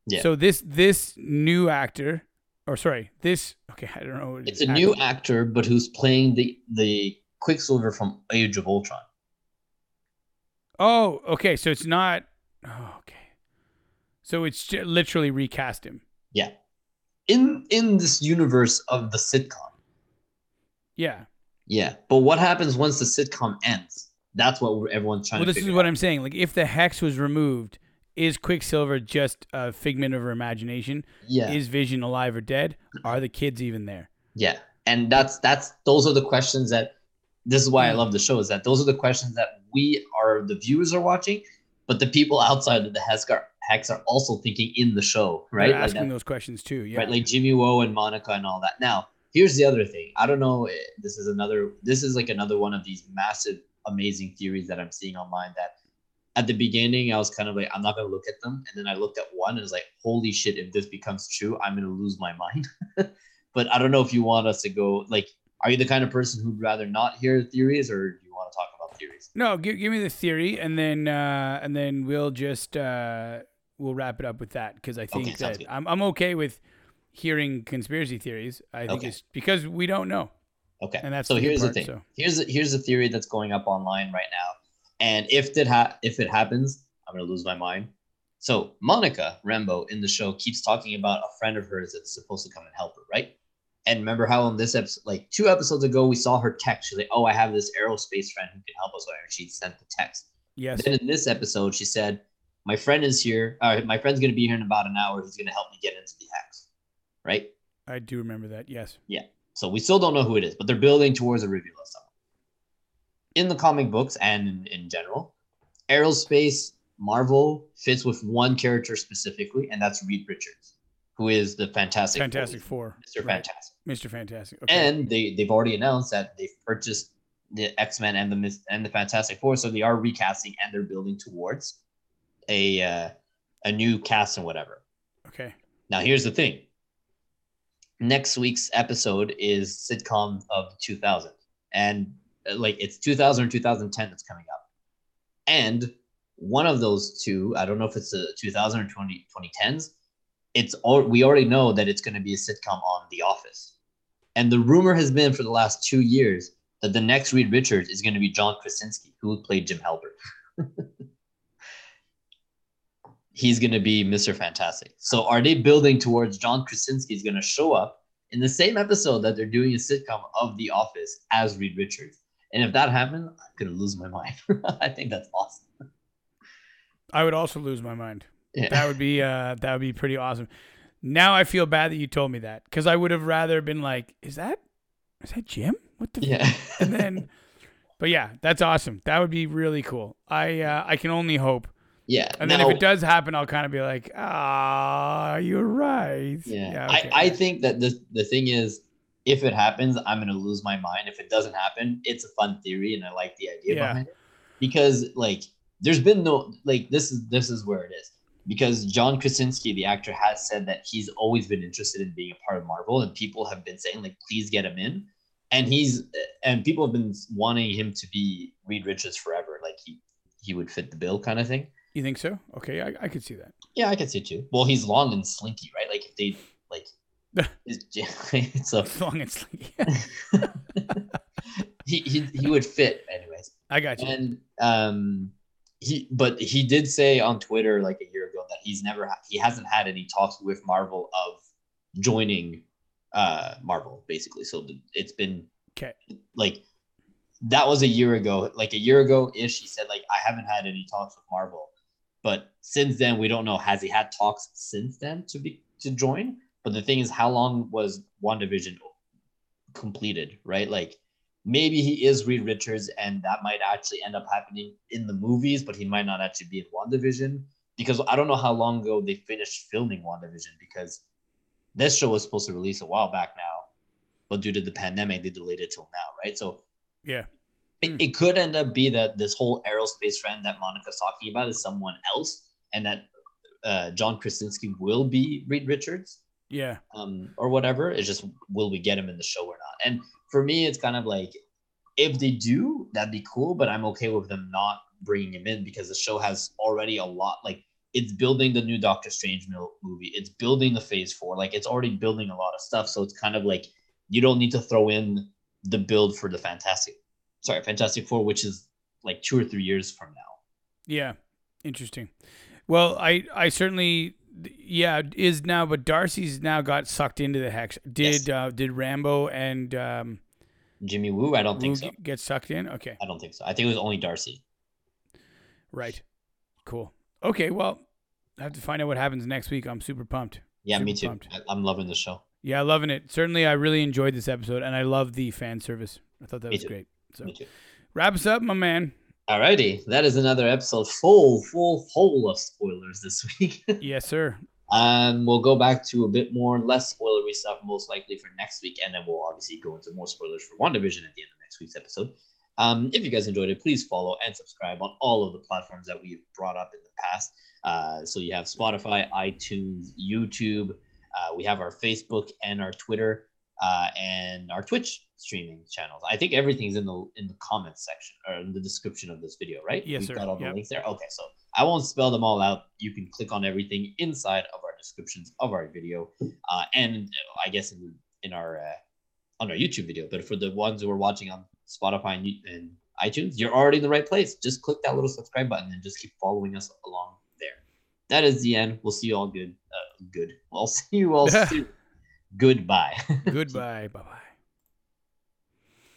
Yeah. So this this new actor, or sorry, this okay, I don't know. it's a new actor. but who's playing the the Quicksilver from Age of Ultron. Oh, okay. So it's not. Oh, okay. So it's literally recast him. Yeah, in in this universe of the sitcom. Yeah. Yeah, but what happens once the sitcom ends? That's what everyone's trying Well, this is what out. I'm saying. Like, if the hex was removed, is Quicksilver just a figment of her imagination? Yeah, Is Vision alive or dead? Are the kids even there? Yeah, and that's that's those are the questions that this is why I Mm. love the show is that those are the questions that we are the viewers are watching, but the people outside of the hex are, hex are also thinking in the show, right? They're Like asking that- those questions too. Yeah. right, like Jimmy Woo and Monica and all that. Now, here's the other thing. I don't know. eh, This is another. This is like another one of these massive, amazing theories that I'm seeing online. That at the beginning I was kind of like, I'm not gonna look at them, and then I looked at one and was like, holy shit! If this becomes true, I'm gonna lose my mind. but I don't know if you want us to go like. Are you the kind of person who'd rather not hear theories, or do you want to talk about theories? no, give, give me the theory, and then uh, and then we'll just uh, we'll wrap it up with that because I think Okay, that. I'm I'm okay with hearing conspiracy theories. I think Okay. it's because we don't know, Okay. and that's so the here's part, the thing. So. Here's here's a theory that's going up online right now, and if it ha- if it happens, I'm gonna lose my mind. So Monica Rambeau in the show keeps talking about a friend of hers that's supposed to come and help her, right? And remember how on this episode, like two episodes ago, we saw her text. She's like, "Oh, I have this aerospace friend who can help us." Whatever. She sent the text. Yes. Then in this episode, she said, "My friend is here. Uh, my friend's gonna be here in about an hour. He's gonna help me get into the hex." Right? I do remember that. Yes. Yeah. So we still don't know who it is, but they're building towards a reveal of someone. In the comic books and in, in general, aerospace Marvel fits with one character specifically, and that's Reed Richards, who is the Fantastic Fantastic Four. Mr. Right. Fantastic. Mr. Fantastic. Okay. And they they've already announced that they've purchased the X Men and the and the Fantastic Four, so they are recasting and they're building towards a uh, a new cast and whatever. okay. Now here's the thing. Next week's episode is sitcom of 2000, and uh, like it's 2000 or 2010 that's coming up, and one of those two, I don't know if it's the 2000 or 20 2010s. It's all we already know that it's going to be a sitcom on The Office, and the rumor has been for the last two years that the next Reed Richards is going to be John Krasinski, who played Jim Halpert. He's going to be Mr. Fantastic. So are they building towards John Krasinski is going to show up in the same episode that they're doing a sitcom of The Office as Reed Richards? And if that happened, I'm going to lose my mind. I think that's awesome. I would also lose my mind. Yeah. That would be uh that would be pretty awesome. Now I feel bad that you told me that because I would have rather been like, is that is that Jim? What the? f-" yeah. And then, but yeah, that's awesome. That would be really cool. I uh, I can only hope. Yeah. And then if it does happen, I'll kind of be like, ah, you're right. Yeah, okay. I, I think that the the thing is, if it happens, I'm gonna lose my mind. If it doesn't happen, it's a fun theory, and I like the idea Yeah. behind it because like there's been no like this is this is where it is because John Krasinski, the actor, has said that he's always been interested in being a part of Marvel, and people have been saying like, please get him in, and he's and people have been wanting him to be Reed Richards forever, like he he would fit the bill kind of thing. You think so? Okay, I, I could see that. Yeah, I can see too. Well, he's long and slinky, right? Like if they like, it's so As long as he, he he would fit anyways. I got you. And um, he but he did say on Twitter like a year ago that he's never he hasn't had any talks with Marvel of joining uh Marvel basically. So it's been okay. like that was a year ago. Like a year ago ish, he said like I haven't had any talks with Marvel. But since then, we don't know. Has he had talks since then to be to join? But the thing is, how long was WandaVision completed? Right, like maybe he is Reed Richards, and that might actually end up happening in the movies, but he might not actually be in WandaVision because I don't know how long ago they finished filming WandaVision because this show was supposed to release a while back now, but due to the pandemic, they delayed it till now, right? So Yeah. It, Hmm. it could end up be that this whole aerospace friend that Monica's talking about is someone else, and that uh, John Krasinski will be Reed Richards, Yeah. um, or whatever. It's just will we get him in the show or not? And for me, it's kind of like if they do, that'd be cool. But I'm okay with them not bringing him in because the show has already a lot. Like it's building the new Doctor Strange movie. It's building the Phase Four. Like it's already building a lot of stuff. So it's kind of like you don't need to throw in the build for the Fantastic, sorry, Fantastic Four, which is like two or three years from now. Yeah. Interesting. Well, I I certainly yeah is now, but Darcy's now got sucked into the hex. Did Yes. uh, did Rambeau and um, Jimmy Woo, I don't think Wu so. get- sucked in? Okay. I don't think so. I think it was only Darcy. Right. Cool. Okay. Well, I have to find out what happens next week. I'm super pumped. Yeah, me too. pumped. I'm loving the show. Yeah, loving it. Certainly, I really enjoyed this episode, and I love the fan service. I thought that Me was too. great. So wrap us up, my man. Alrighty, that is another episode full, full, full of spoilers this week. Yes, sir. um, we'll go back to a bit more less spoilery stuff, most likely for next week, and then we'll obviously go into more spoilers for WandaVision at the end of next week's episode. Um, if you guys enjoyed it, please follow and subscribe on all of the platforms that we've brought up in the past. Uh, so you have Spotify, iTunes, YouTube. Uh, we have our Facebook and our Twitter uh, and our Twitch streaming channels. I think everything's in the in the comments section or in the description of this video, right? Yes, We've sir. got all the Yep. links there. Okay, so I won't spell them all out. You can click on everything inside of our descriptions of our video, uh, and I guess in in our uh, on our YouTube video. But for the ones who are watching on Spotify and, and iTunes, you're already in the right place. Just click that little subscribe button and just keep following us along there. That is the end. We'll see you all good. Uh, good. I'll see you all soon. Goodbye. Goodbye. Bye bye.